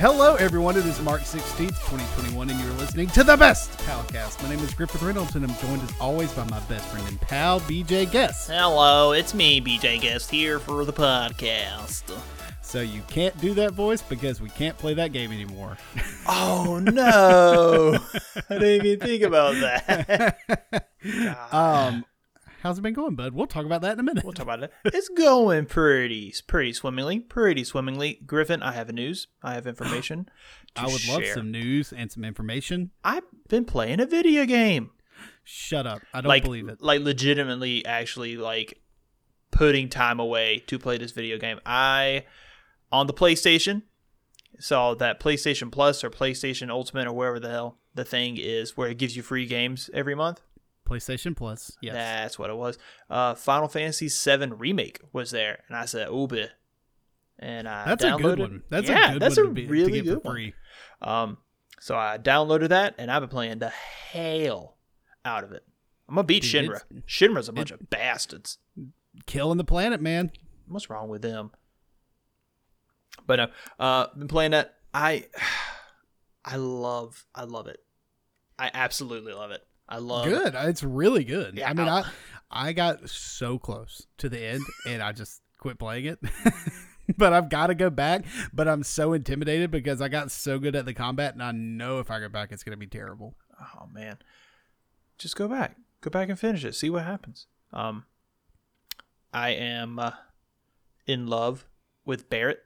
Hello, everyone. It is March 16th, 2021, and you're listening to the best Palcast. My name is Griffin Reynolds, and I'm joined as always by my best friend and pal, BJ Guest. Hello, it's me, BJ Guest, here for the podcast. So you can't do that voice because we can't play that game anymore. Oh no! I didn't even think about that. Um, how's it been going, bud? We'll talk about that in a minute. We'll talk about it. It's going pretty, pretty swimmingly, pretty swimmingly. Griffin, I have news. I have information. I would love some news and some information. I've been playing a video game. Shut up. I don't like, believe it. like legitimately, actually, like putting time away to play this video game. I on the PlayStation saw that PlayStation Plus or PlayStation Ultimate or wherever the hell the thing is, where it gives you free games every month. PlayStation Plus. Yes. That's what it was. Uh, Final Fantasy VII Remake was there, and I said, "Oh, bit." And I That's a good one. That's yeah, a good that's one a be, really to get good for one. Um, so I downloaded that, and I've been playing the hell out of it. I'm gonna beat Dude, Shinra. Shinra's a bunch of bastards. Killing the planet, man. What's wrong with them? But no, uh, been playing that. I, I love, I love it. I absolutely love it. I love good. It's really good. Yeah, I mean, I I got so close to the end, and I just quit playing it. but I've got to go back. But I'm so intimidated because I got so good at the combat, and I know if I go back, it's gonna be terrible. Oh man, just go back, go back and finish it. See what happens. Um, I am uh, in love with Barret.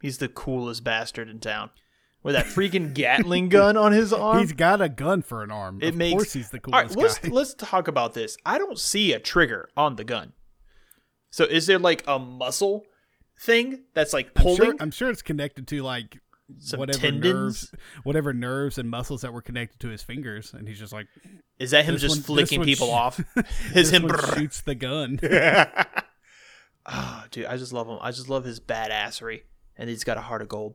He's the coolest bastard in town. With that freaking Gatling gun on his arm. He's got a gun for an arm. it of makes course, he's the All right, coolest let's guy. let's talk about this. I don't see a trigger on the gun. So is there like a muscle thing that's like I'm pulling? sure, I'm sure it's connected to like Some whatever tendons? nerves, whatever nerves and muscles that were connected to his fingers, and he's just like is that him just one- flicking people sh- off? His this him. shoots the gun. oh, dude, I just love him. I just love his badassery, and he's got a heart of gold.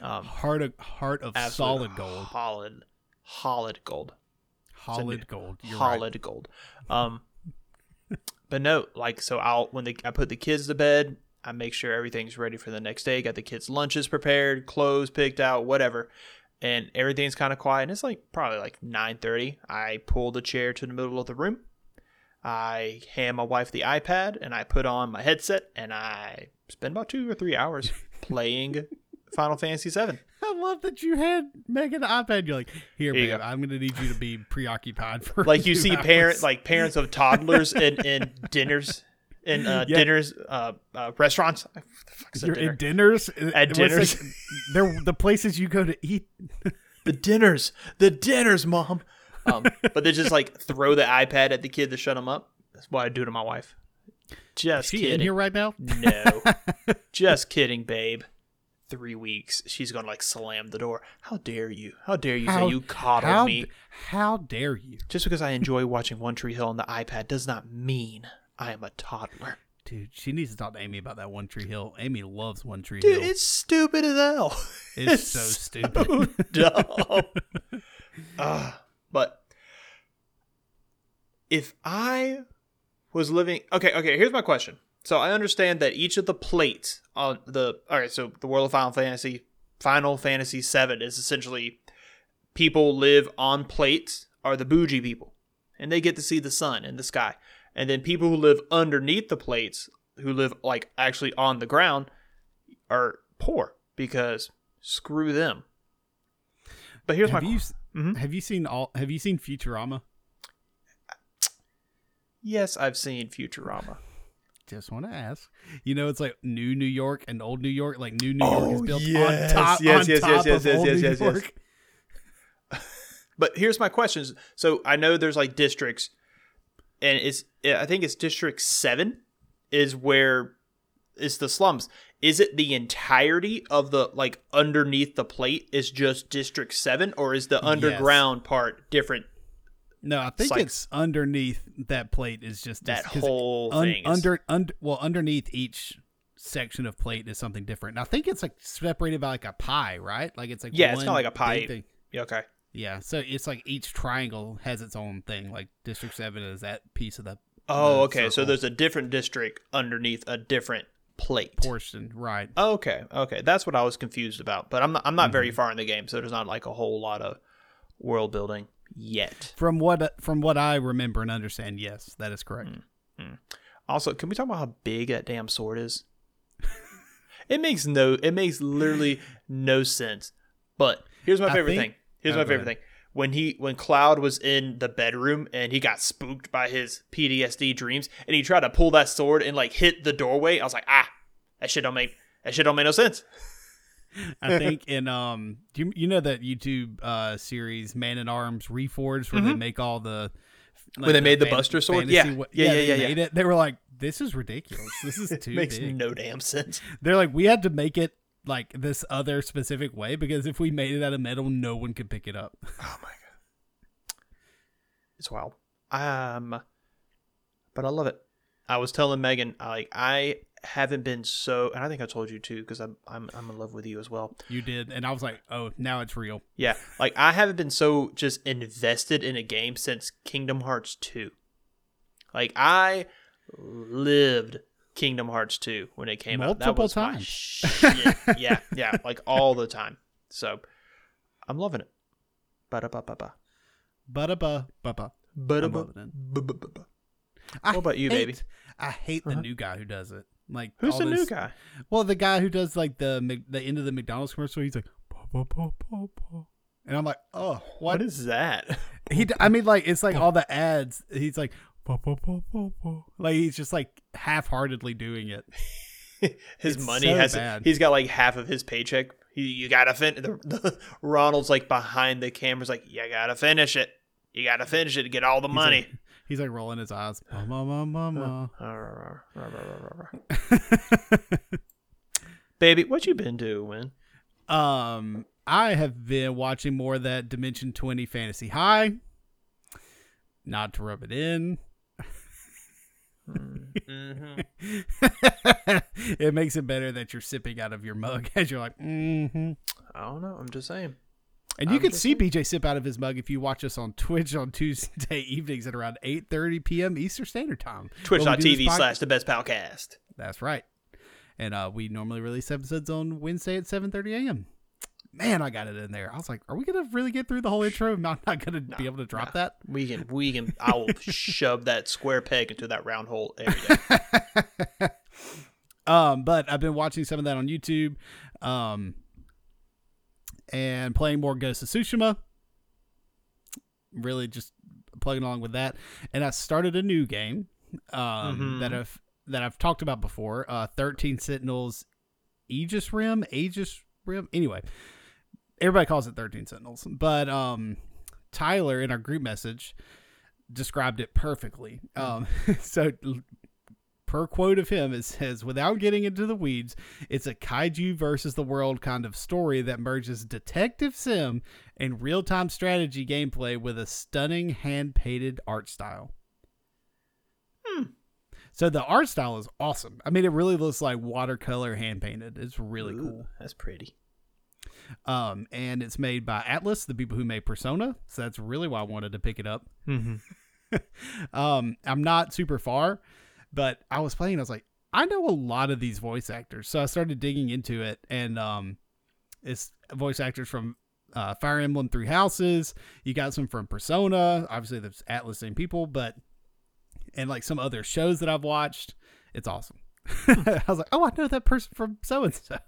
Um, heart of heart of solid gold, Solid, solid gold. solid gold. Solid right. gold. Um, but no, like so. I'll when I put the kids to bed, I make sure everything's ready for the next day. Got the kids' lunches prepared, clothes picked out, whatever, and everything's kind of quiet. And it's like probably like nine thirty. I pull the chair to the middle of the room. I hand my wife the iPad, and I put on my headset, and I spend about two or three hours playing Final Fantasy VII. I love that you had Megan the iPad. You're like, here, Here babe, go. I'm gonna need you to be preoccupied for like you see parents like parents of toddlers in, in dinners in uh, Yeah. dinners uh, uh, restaurants What the fuck You're dinner? in dinners. At dinners. like- they're the places you go to eat. the dinners the dinners mom um, but they just like throw the ipad at the kid to shut him up that's what i do to my wife just She in kidding here right now? no just kidding babe three weeks she's gonna like slam the door how dare you how dare you say you coddled how, me How dare you, just because i enjoy watching one tree hill on the ipad does not mean i am a toddler dude? She needs to talk to Amy about that One Tree Hill. Amy loves One Tree hill. Dude, Hill. it's stupid as hell. It's so stupid. dumb. Ugh. but if I was living, okay, okay. Here's my question. So I understand that each of the plates on the all right. So the world of Final Fantasy, Final Fantasy VII is essentially people live on plates are the bougie people, and they get to see the sun and the sky. And then people who live underneath the plates, who live like actually on the ground, are poor because screw them. But here's have my you Mhm. have you seen all? Have you seen Futurama? yes, I've seen Futurama. Just want to ask. You know, it's like new New York and old New York. Like new New York is Oh, built yes, on top, yes, on yes, top yes, yes, of yes, old yes, New yes, yes. York. But here's my questions. So I know there's like districts, and it's I think it's District Seven is where is the slums. Is it the entirety of the like underneath the plate is just District Seven, or is the underground part different? No, I think like- it's underneath that plate is just That just- whole un- thing is- under under well underneath each section of plate is something different. And I think it's like separated by like a pie, right? Like it's like Yeah, it's one kinda like a pie. thing. Yeah, okay. Yeah, so it's like each triangle has its own thing. Like District Seven is that piece of the. Oh, the okay. So there's a different district underneath a different plate. portion, right? Okay, okay, that's what I was confused about. But I'm not, I'm not very Mm-hmm. far in the game, so there's not like a whole lot of world building yet. From what from what I remember and understand, yes, that is correct. Mm. Also, can we talk about how big that damn sword is? it makes no, it makes literally no sense. But here's my favorite think- thing. Here's Oh, my favorite thing. When he, when Cloud was in the bedroom and he got spooked by his PTSD dreams, and he tried to pull that sword and like hit the doorway, I was like, ah, that shit don't make that shit don't make no sense. I think in um, do you, you know that YouTube uh series Man at Arms Reforged where they make all the like, Where they made the Buster sword? Yeah. wa- Yeah, yeah, they yeah, yeah. It. They were like, "This is ridiculous. This is too makes big." no damn sense. They're like, "We had to make it like this other specific way because if we made it out of metal, no one could pick it up." Oh my god, it's wild. Um, but I love it. I was telling Megan, like I haven't been so, and I think I told you too, because I'm I'm I'm in love with you as well. You did, and I was like, "Oh, now it's real." Yeah, like I haven't been so just invested in a game since Kingdom Hearts two. Like I lived Kingdom Hearts two when it came out. That Multiple was my times. shit. yeah, yeah, like all the time. So I'm loving it. Ba ba ba ba. Ba ba ba ba. Ba ba loving it. ba ba ba ba. I What about you, hate- baby? I hate the Uh-huh. new guy who does it. Like Who's the new guy? Well, the guy who does like the the end of the McDonald's commercial, he's like, "Pa, pa, pa, pa, pa." and I'm like, oh, what? What is that? he? I mean, like it's like all the ads. He's like, like he's just like half-heartedly doing it. His It's money so has. bad. He's got like half of his paycheck. He, you gotta fin. The, the, Ronald's like behind the cameras, like you gotta finish it. You gotta finish it to get all the He's money. like, he's like rolling his eyes. Ma, ma, ma, ma, Baby, what you been doing? um, I have been watching more of that Dimension Twenty Fantasy High. Not to rub it in. Mm-hmm. it makes it better that you're sipping out of your mug as you're like, mm-hmm. I don't know. I'm just saying. And you can see BJ sip out of his mug if you watch us on Twitch on Tuesday evenings at around 8.30 p.m. Eastern Standard Time. Twitch.tv slash the best palcast. That's right. And uh, we normally release episodes on Wednesday at 7.30 a.m. Man, I got it in there. I was like, are we going to really get through the whole intro? I'm not going to be able to drop that. We can, we can. I will shove that square peg into that round hole every day. um, but I've been watching some of that on YouTube, um, and playing more Ghost of Tsushima. Really, just plugging along with that. And I started a new game um, Mhm. that I've that I've talked about before. Uh, Thirteen Sentinels, Aegis Rim, Aegis Rim. Anyway, everybody calls it Thirteen Sentinels, but um, Tyler in our group message described it perfectly. Um, so per quote of him, it says, without getting into the weeds, it's a kaiju versus the world kind of story that merges detective sim and real time strategy gameplay with a stunning hand painted art style. Hmm. So the art style is awesome. I mean, it really looks like watercolor hand painted. It's really Ooh, cool. That's pretty. Um, and it's made by Atlus, the people who made Persona. So that's really why I wanted to pick it up. Mm-hmm. um, I'm not super far, but I was playing. I was like, I know a lot of these voice actors, so I started digging into it, and um, it's voice actors from uh, Fire Emblem Three Houses. You got some from Persona. Obviously, there's Atlus same people, but and like some other shows that I've watched. It's awesome. I was like, oh, I know that person from so and so.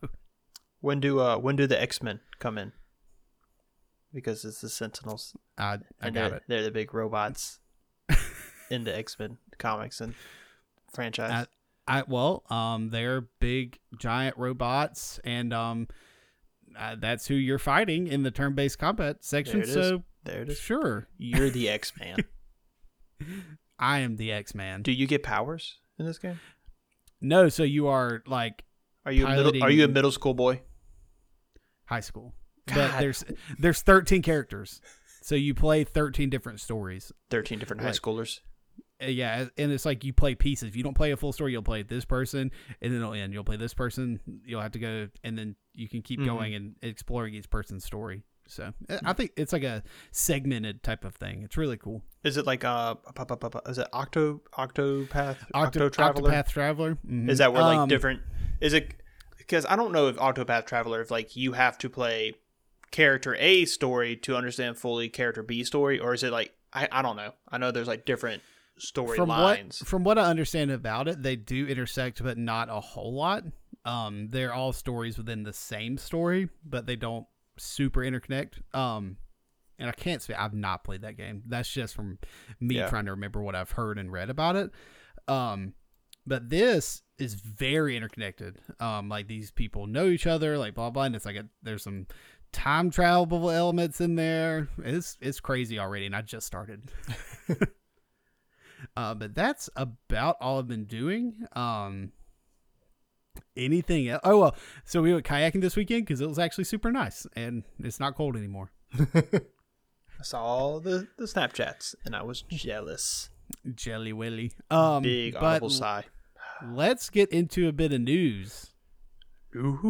When do uh when do the X Men come in? Because it's the Sentinels. I I and got they're, it. they're the big robots in the X Men comics and franchise. I, I well, um, they're big giant robots, and um, uh, that's who you're fighting in the turn-based combat section. There it is. So there it is. sure, You're the X Man. I am the X-Man. do you get powers in this game? No, so you are like Are you a middle, are you a middle school boy? high school, but there's there's 13 characters, so you play 13 different stories. Thirteen different high schoolers. Uh, yeah, and it's like you play pieces. If you don't play a full story, you'll play this person, and then it'll end. You'll play this person. You'll have to go, and then you can keep Mhm. going and exploring each person's story. So uh, I think it's like a segmented type of thing. It's really cool. Is it like pa- is it Octo Octopath Octo- Octo Traveler? Octopath Traveler. mhm. Is that where like Um, different Is it because I don't know if Octopath Traveler if like you have to play character A story to understand fully character B story, or is it like I, I don't know. I know there's like different story from lines. what from what I understand about it, they do intersect, but not a whole lot. Um, they're all stories within the same story, but they don't super interconnect. Um, and I can't say I've not played that game. That's just from me Yeah. trying to remember what I've heard and read about it. Um, but this is very interconnected. Um, like these people know each other, like blah blah, and it's like a, there's some time travel elements in there. It's it's crazy already, and I just started. uh, but that's about all I've been doing. Um, anything else? Oh well, so we went kayaking this weekend because it was actually super nice, and it's not cold anymore. I saw all the the Snapchats and I was jealous. Jelly Willy. Um, Big but audible sigh. let's get into a bit of news. News,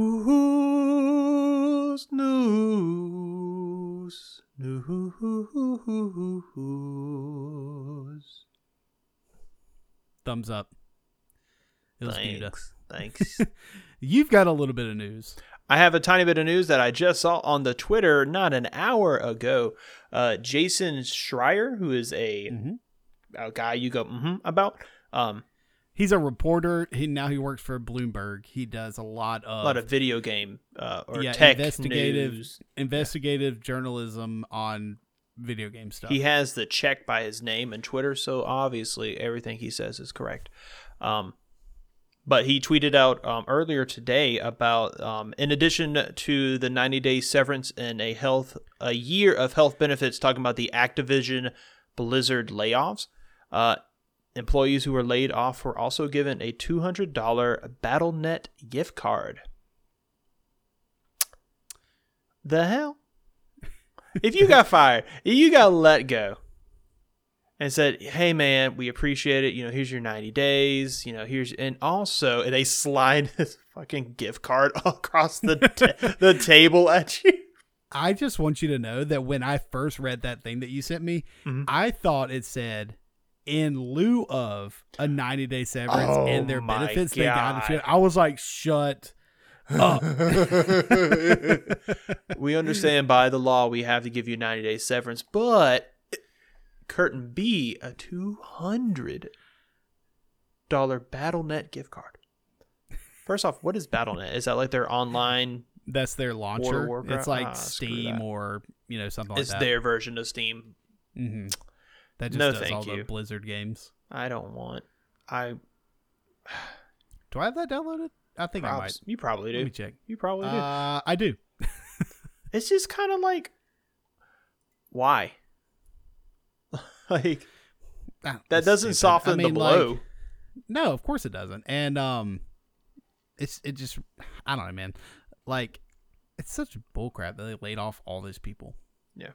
news, news. Thumbs up. It was. Thanks. Thanks. You've got a little bit of news. I have a tiny bit of news that I just saw on the Twitter not an hour ago. Uh, Jason Schreier, who is a, Mhm. a guy you go mm about, um, He's a reporter. He now he works for Bloomberg. He does a lot of a lot of video game uh, or yeah, tech investigative news. investigative journalism on video game stuff. He has the check by his name and Twitter, so obviously everything he says is correct. Um, but he tweeted out um, earlier today about, um, in addition to the 90 day severance and a health a year of health benefits, talking about the Activision Blizzard layoffs. Uh, employees who were laid off were also given a $200 BattleNet gift card. The hell? If you got fired, if you got let go, and said, "Hey man, we appreciate it. You know, here's your 90 days. You know, here's and also and they slide this fucking gift card across the ta- the table at you. I just want you to know that when I first read that thing that you sent me, Mhm. I thought it said in lieu of a 90 day severance Oh and their benefits they got God. it. I was like, shut up. we understand by the law we have to give you 90 days severance, but curtain B, a 200 dollar BattleNet gift card. First off, what is BattleNet? Is that like their online? That's their launcher. Warcraft? It's like Ah, Steam or you know something like It's that. their version of Steam. Mm-hmm. That just No, does all you. the Blizzard games. I don't want. I Do I have that downloaded? I think I might. You probably do. Let me check. You probably do. Uh, I do. it's just kind of like, why? like that doesn't stupid. I soften mean, the like, blow. No, of course it doesn't. And um it's it just I don't know, man. Like it's such bullcrap that they laid off all these people. Yeah.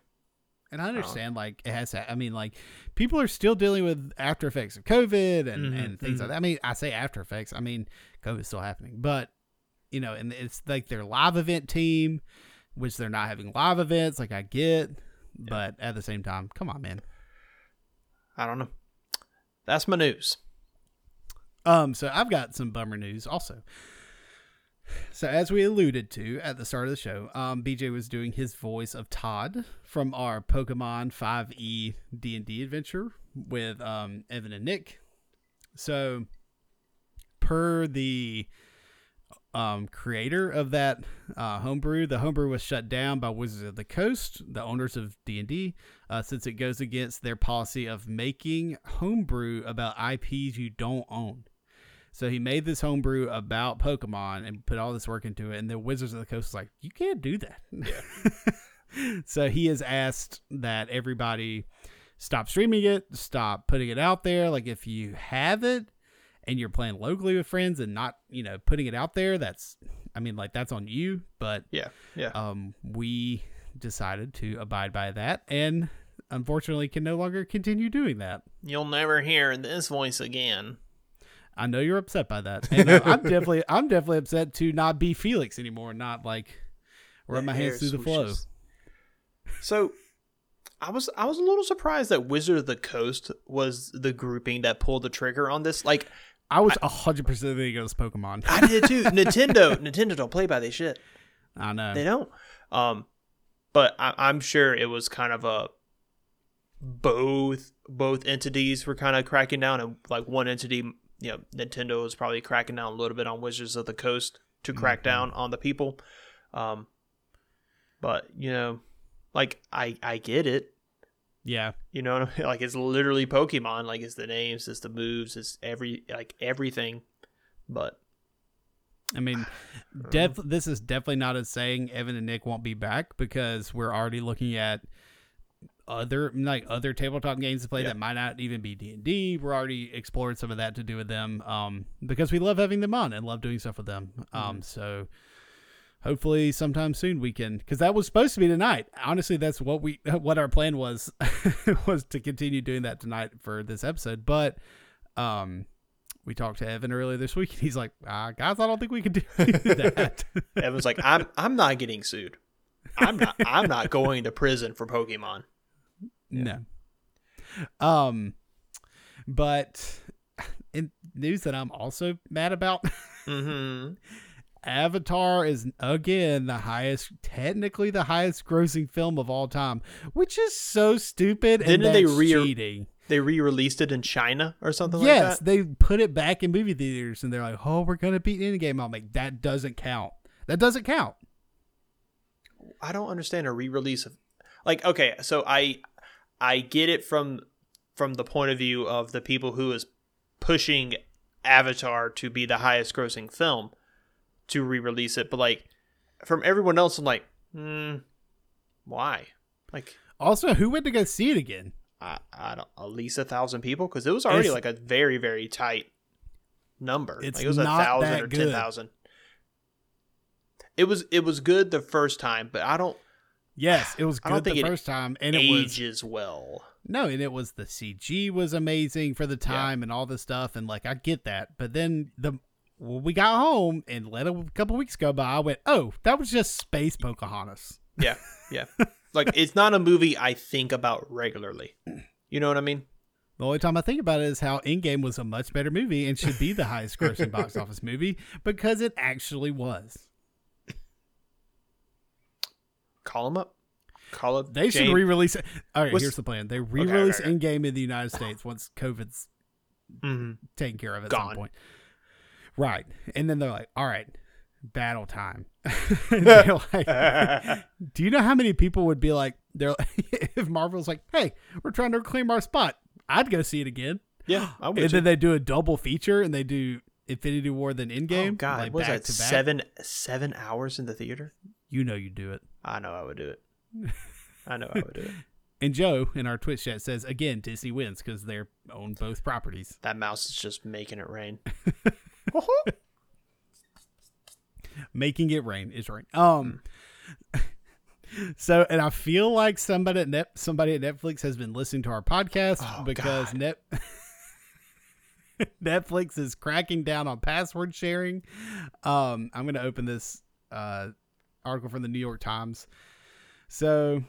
And I understand like it has I mean like people are still dealing with after effects of COVID and, Mhm, and things mhm. like that. I mean, I say after effects, I mean COVID's still happening. But you know, and it's like their live event team, which they're not having live events, like I get, but at the same time, come on, man. I don't know. That's my news. Um, so I've got some bummer news also. So as we alluded to at the start of the show, um, BJ was doing his voice of Todd from our Pokemon 5e D&D adventure with um, Evan and Nick. So per the um, creator of that uh, homebrew, the homebrew was shut down by Wizards of the Coast, the owners of D&D, uh, since it goes against their policy of making homebrew about IPs you don't own. So he made this homebrew about Pokemon and put all this work into it, and the Wizards of the Coast was like, "You can't do that." Yeah. so he has asked that everybody stop streaming it, stop putting it out there. Like if you have it and you're playing locally with friends and not, you know, putting it out there, that's, I mean, like that's on you. But Yeah, yeah. um, we decided to abide by that, and unfortunately, can no longer continue doing that. You'll never hear this voice again. I know you're upset by that, and uh, I'm definitely I'm definitely upset to not be Felix anymore, not like run my hands through the flow. So, I was I was a little surprised that Wizard of the Coast was the grouping that pulled the trigger on this. Like, I was hundred percent thinking it was Pokemon. I did too. Nintendo, Nintendo don't play by this shit. I know. They don't. Um, but I, I'm sure it was kind of a both both entities were kind of cracking down, and like one entity, you know, Nintendo is probably cracking down a little bit on Wizards of the Coast to crack Mhm. down on the people. Um, but you know, like I I get it. Yeah. You know what I mean? Like it's literally Pokemon. Like it's the names, it's the moves, it's every like everything. But I mean, def- this is definitely not a saying Evan and Nick won't be back because we're already looking at other like other tabletop games to play Yeah. that might not even be D and D. We're already exploring some of that to do with them, um, because we love having them on and love doing stuff with them. Um, so hopefully sometime soon we can because that was supposed to be tonight. Honestly, that's what we what our plan was was to continue doing that tonight for this episode, but um. We talked to Evan earlier this week, and he's like, uh, "Guys, I don't think we can do that." Evan's like, I'm I'm not getting sued. I'm not I'm not going to prison for Pokemon. No. Um, but in news that I'm also mad about, Mm-hmm. Avatar is again the highest, technically the highest grossing film of all time, which is so stupid and Didn't they that's re- cheating. They re-released it in China or something yes, like that. Yes. They put it back in movie theaters, and they're like, "Oh, we're gonna beat Endgame." I'm like, that doesn't count. That doesn't count. I don't understand a re-release of like okay, so I I get it from from the point of view of the people who is pushing Avatar to be the highest grossing film to re-release it, but like from everyone else, I'm like, hmm, why? Like Also, who went to go see it again? I, I don't at least a thousand people because it was already It's- like a very very tight number. It's like it was a thousand or good. ten thousand. It was it was good the first time, but I don't Yes, it was good the first time, and it was ages well. No, and it was the CG was amazing for the time and all this stuff, and like I get that, but then the when we got home and let a couple weeks go by, I went, "Oh, that was just space Pocahontas." Yeah, yeah. like it's not a movie I think about regularly. You know what I mean? The only time I think about it is how Endgame was a much better movie and should be the highest grossing box office movie because it actually was. Call them up. Call up. They should re-release it. All right, What's- here's the plan: they re-release okay, okay. Endgame in the United States once COVID's Mhm. taken care of at Gone. some point. Right. And then they're like, all right, battle time. They're like, do you know how many people would be like, they're like, if Marvel's like, hey, we're trying to reclaim our spot, I'd go see it again. Yeah, I would. and too. then they do a double feature and they do Infinity War then Endgame. oh God, like what was that? Seven seven hours in the theater. You know you do it. I know I would do it. I know I would do it. And Joe in our Twitch chat says again, Disney wins because they're own both properties. That mouse is just making it rain. making it rain is rain. Um, so and I feel like somebody at Net, somebody at Netflix has been listening to our podcast Oh, because God. Net Netflix is cracking down on password sharing. Um, I'm going to open this uh, article from the New York Times. So.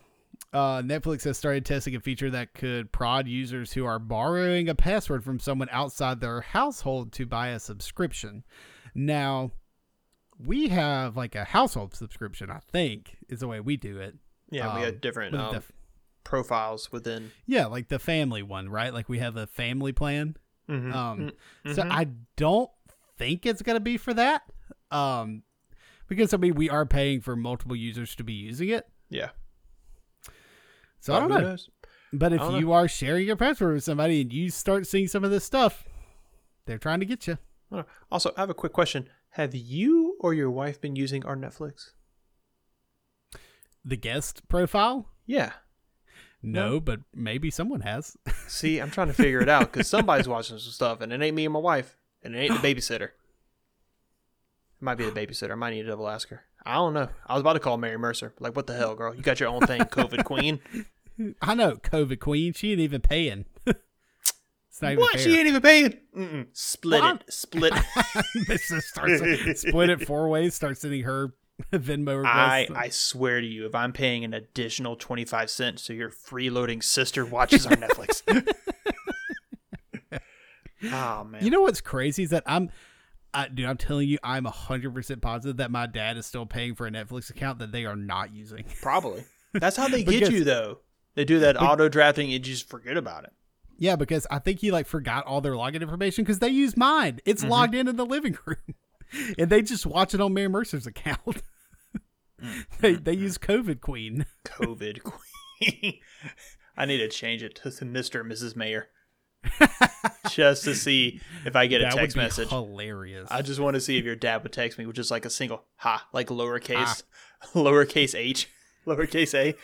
Uh, Netflix has started testing a feature that could prod users who are borrowing a password from someone outside their household to buy a subscription. Now, we have like a household subscription, I think, is the way we do it. Yeah, we Um, had different um, the- profiles within. yeah, like the family one, right? Like we have a family plan. Mhm. Um, Mhm. So I don't think it's gonna be for that. Um, because I mean we are paying for multiple users to be using it. yeah. So I don't know. knows? But if you are sharing your password with somebody and you start seeing some of this stuff, they're trying to get you. Also, I have a quick question. Have you or your wife been using our Netflix? The guest profile? Yeah. No, but maybe someone has. See, I'm trying to figure it out because somebody's watching some stuff, and it ain't me and my wife, and it ain't the babysitter. Might be the babysitter. I might need to double ask her. I don't know. I was about to call Mary Mercer. Like, what the hell, girl? You got your own thing, COVID queen. I know, COVID queen. She ain't even paying. even what? fair. She ain't even paying. Mm-mm. Split Well, it. Split. Starts split it four ways. Start sending her Venmo I. I swear to you, if I'm paying an additional twenty five cents so your freeloading sister watches our Netflix, Oh man. You know what's crazy is that I'm, I, dude, I'm telling you, I'm hundred percent positive that my dad is still paying for a Netflix account that they are not using. Probably. That's how they get you though. They do that auto drafting and you just forget about it. yeah, because I think he like forgot all their login information because they use mine. It's mm-hmm. logged in in the living room, and they just watch it on Mary Mercer's account. they they use COVID Queen. COVID queen. I need to change it to Mr. and Mrs. Mayor. Just to see if I get a text would be message. hilarious. I just want to see if your dad would text me with just like a single ha, like lowercase, ah. lowercase h, lowercase a.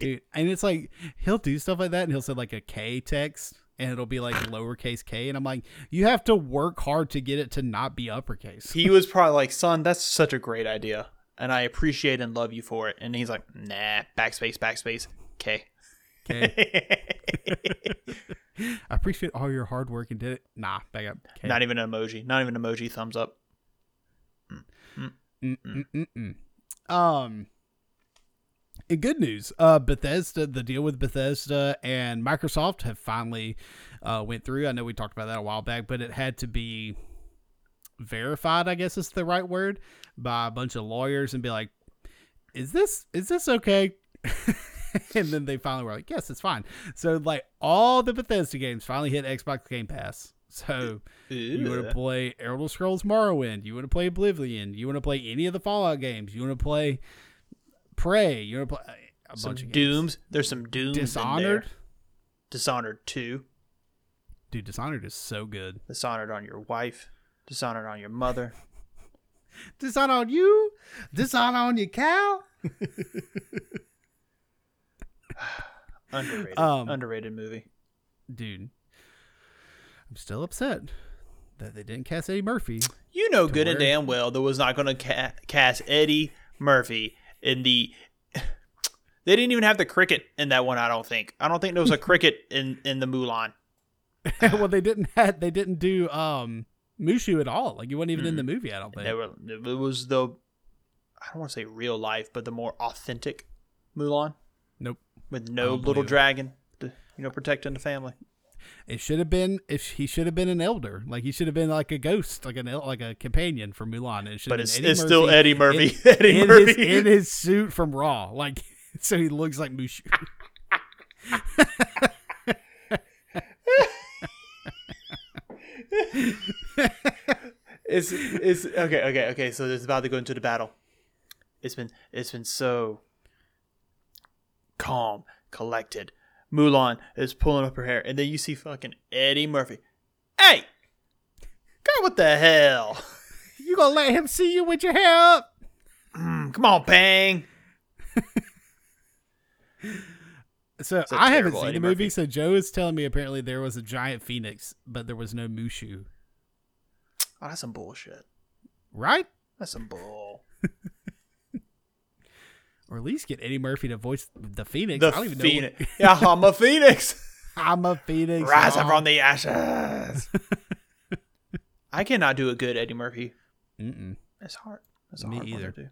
dude. And it's like he'll do stuff like that, and he'll send like a K text, and it'll be like lowercase K, and I'm like, you have to work hard to get it to not be uppercase. he was probably like, "Son, that's such a great idea, and I appreciate and love you for it." And he's like, "Nah, backspace, backspace, K." K. I appreciate all your hard work and did it. Nah, back up. Not even an emoji. Not even an emoji. Thumbs up. Mm-mm-mm-mm. Um. In good news, uh, Bethesda, the deal with Bethesda and Microsoft have finally uh, went through. I know we talked about that a while back, but it had to be verified. I guess is the right word by a bunch of lawyers and be like, "Is this is this okay?" and then they finally were like, "Yes, it's fine." So like all the Bethesda games finally hit Xbox Game Pass. So you want to play Elder Scrolls Morrowind. You want to play Oblivion. You want to play any of the Fallout games. You want to play Prey. You want to play a some bunch of games. dooms. There's some dooms. Dishonored. Dishonored two. Dude, Dishonored is so good. Dishonored on your wife. Dishonored on your mother. Dishonor on you. Dishonor on your cow. Underrated. Um, Underrated movie. Dude, I'm still upset that they didn't cast Eddie Murphy. You know good and damn well there was not going to ca- cast Eddie Murphy in the. They didn't even have the cricket in that one. I don't think. I don't think there was a cricket in in the Mulan. well, they didn't have, they didn't do um Mushu at all. Like you wasn't even in the movie. I don't think. They were. It was the. I don't want to say real life, but the more authentic Mulan. With no oh, little dragon, to, you know, protecting the family. It should have been if he should have been an elder, like he should have been like a ghost, like an like a companion for Mulan. It should But it's, it's still Eddie Murphy. in, Eddie in Murphy. his in his suit from Raw, like so he looks like Mushu. It's it's okay, okay, okay. So it's about to go into the battle. It's been it's been so calm, collected. Mulan is pulling up her hair, and then you see fucking Eddie Murphy. Hey, girl, what the hell? you gonna let him see you with your hair up? Mm, come on, Bang. So I haven't seen Eddie the movie. Murphy. So Joe is telling me apparently there was a giant phoenix, but there was no Mushu. Oh, that's some bullshit. Right? That's some bull. Or at least get Eddie Murphy to voice the phoenix. The I don't even know. phoenix. yeah, I'm a phoenix. I'm a phoenix. Rise up from the ashes. I cannot do a good Eddie Murphy. Mm-mm. It's hard. It's Me hard either. to do.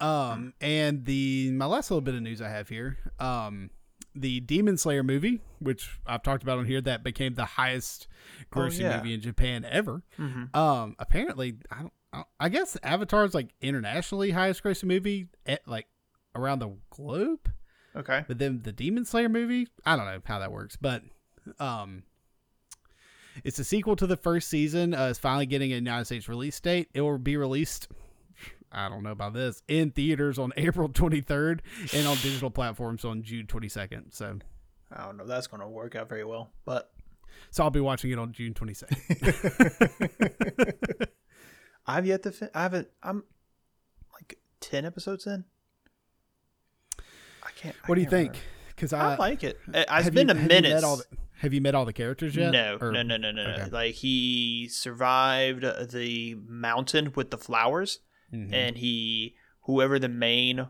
Um, and the my last little bit of news I have here, um, the Demon Slayer movie, which I've talked about on here, that became the highest grossing Oh, yeah. movie in Japan ever. Mhm. Um, apparently, I don't, I guess Avatar is like internationally highest grossing movie at like around the globe. Okay. But then the Demon Slayer movie, I don't know how that works, but um, it's a sequel to the first season. Uh, it's finally getting a United States release date. It will be released. I don't know about this in theaters on April 23rd and on digital platforms on June 22nd. So, I don't know. if That's going to work out very well, but so I'll be watching it on June 22nd. I've yet to. Fin- I haven't. I'm like ten episodes in. I can't. I what do you think? Because. I, I like it. It- It's been you- a minute. met all the- have you met all the characters yet? No, Or- no, no, no, no, okay. Like he survived the mountain with the flowers, Mhm. and he whoever the main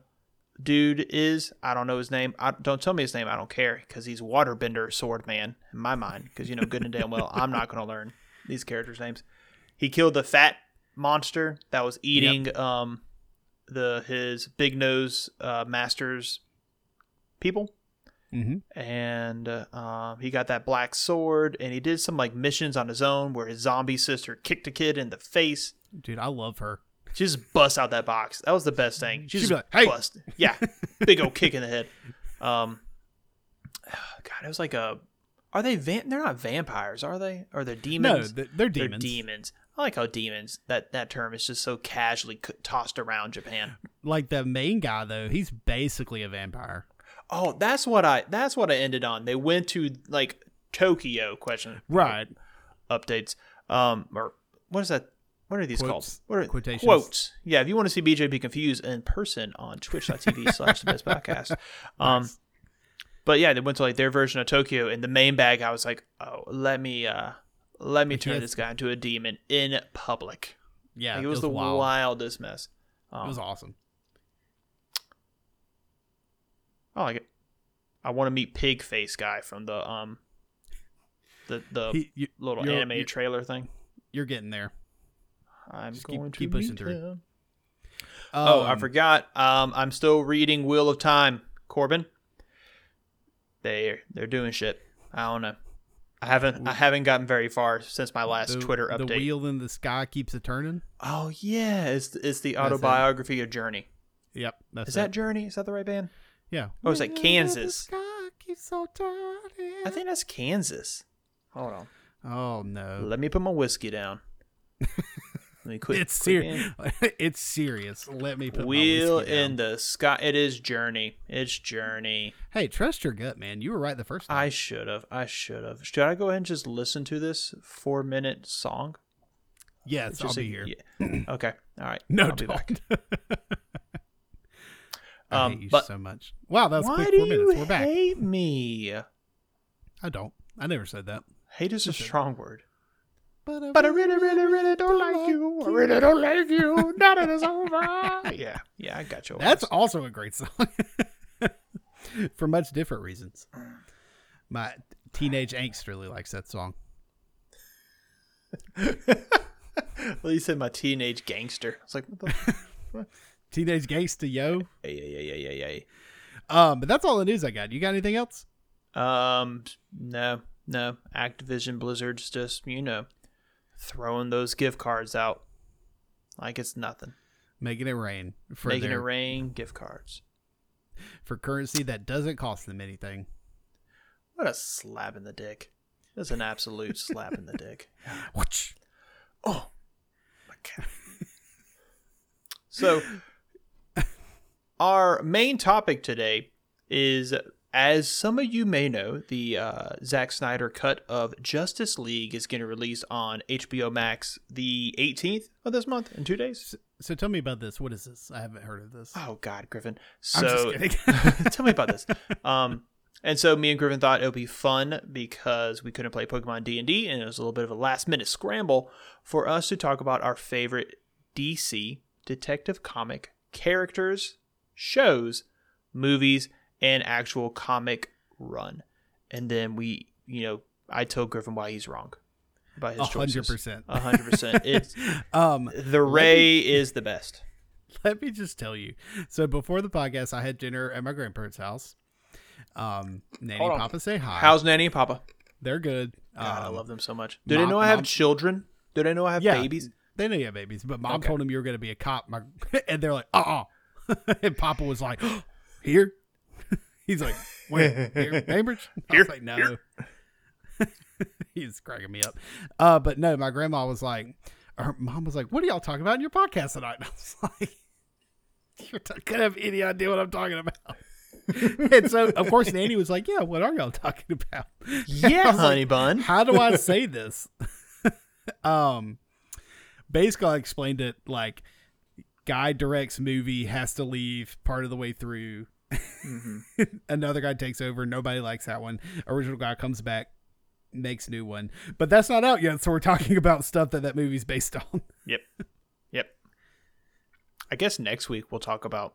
dude is, I don't know his name. I, don't tell me his name. I don't care because he's Waterbender Sword Man in my mind. Because you know good and damn well I'm not going to learn these characters' names. He killed the fat monster that was eating um the his big nose uh, masters people Mm-hmm. and uh, um, he got that black sword, and he did some like missions on his own where his zombie sister kicked a kid in the face. Dude, I love her. She just bust out that box. That was the best thing. She just like, "Hey." bust. Yeah, big old kick in the head. Um, God, it was like a. Are they? Van- they're not vampires, are they? Or they're No, demons? th- they're They're demons. I like how demons. That that term is just so casually c- tossed around Japan. Like the main guy though, he's basically a vampire. Oh, that's what I. That's what I ended on. They went to like Tokyo question Right. updates. Um, or what is that? What are these Quotes. called? What are Quotations. Quotes. Yeah, if you want to see BJ be confused in person on twitch.tv slash the best podcast. Um, but yeah, they went to like their version of Tokyo. And the main bag, I was like, oh, let me, uh, let me turn this guy into a demon in public. Yeah. Like, it was, the wild. wildest mess. It Um, was awesome. I like it. I want to meet Pig Face guy from the um, the the He, you, little anime you're- trailer thing. you're getting there. I'm Just keep- going to keep pushing through. him. Oh, I Um, forgot. Um, I'm still reading Wheel of Time, Corbin. They they're doing shit. I don't know. I haven't I haven't gotten very far since my last the, Twitter The update. wheel in the sky keeps a turning. oh yeah, it's it's the autobiography of Journey. Yep. That's Is it. that Journey? Is that the right band? Yeah. Oh, it's like the Kansas. sky keeps on turning. I think that's Kansas. Hold on. Oh no. Let me put my whiskey down. Let me quit. it's serious. it's serious. Let me put Wheel in the sky. It is Journey. It's Journey. Hey, trust your gut, man. You were right the first time. I should have. I should have. Should I go ahead and just listen to this four minute song? yes, I'll Just be a- here. yeah. Okay. All right. No, I'll don't. I Um, hate you but- so much. Wow, that was Why quick do four minutes. you We're back. hate me? I don't. I never said that. Hate is a strong word. But But I really, really, really don't like you. I really don't like you. Now that it's over. Yeah. Yeah, I got you. That's also a great song. For much different reasons. My teenage angst really likes that song. well, you said my teenage gangster. I was like, what the? Teenage gangsta yo. yeah, yeah, yeah, yeah, yeah, yeah. Um, but that's all the news I got. You got anything else? Um, no, no. Activision Blizzard's just you know throwing those gift cards out like it's nothing, Making it rain for making their, it rain. Gift cards. for currency that doesn't cost them anything. What a slap in the dick. That's an absolute slap in the dick. Whoosh. Oh, my God. So, our main topic today is, as some of you may know, the uh, Zack Snyder cut of Justice League is going to release on HBO Max the 18th of this month in two days. So tell me about this. What is this? I haven't heard of this. Oh God, Griffin. I'm just So kidding. tell me about this. Um, and so me and Griffin thought it would be fun because we couldn't play Pokemon D and D, and it was a little bit of a last minute scramble for us to talk about our favorite DC Detective comic characters, shows, movies, and actual comic run. And then we, you know, I told Griffin why he's wrong about his A hundred choices. percent. A hundred percent. It's Um, the Ray is the best. let me just tell you. So before the podcast, I had dinner at my grandparents' house. Um, Nanny Hold and on. Papa say hi. How's Nanny and Papa? They're good. God, I Um, love them so much. Do they know I have mom- children? Do they know I have Yeah. babies? They know you have babies, but mom Okay. told him you were going to be a cop. My, and they're like, uh uh and Papa was like, here? He's like, wait, here? Cambridge? I was Here? like, no. He's cracking me up. Uh, but no, my grandma was like, her mom was like, what are y'all talking about in your podcast tonight? And I was like, you don't have any idea what I'm talking about. and so, of course, Nanny was like, yeah, what are y'all talking about? Yeah, was like, honey bun. how do I say this? um, basically, I explained it like guy directs movie has to leave part of the way through. Hmm Another guy takes over. Nobody likes that one. Original guy comes back, makes new one. But that's not out yet, so we're talking about stuff that that movie's based on. Yep. Yep. I guess next week we'll talk about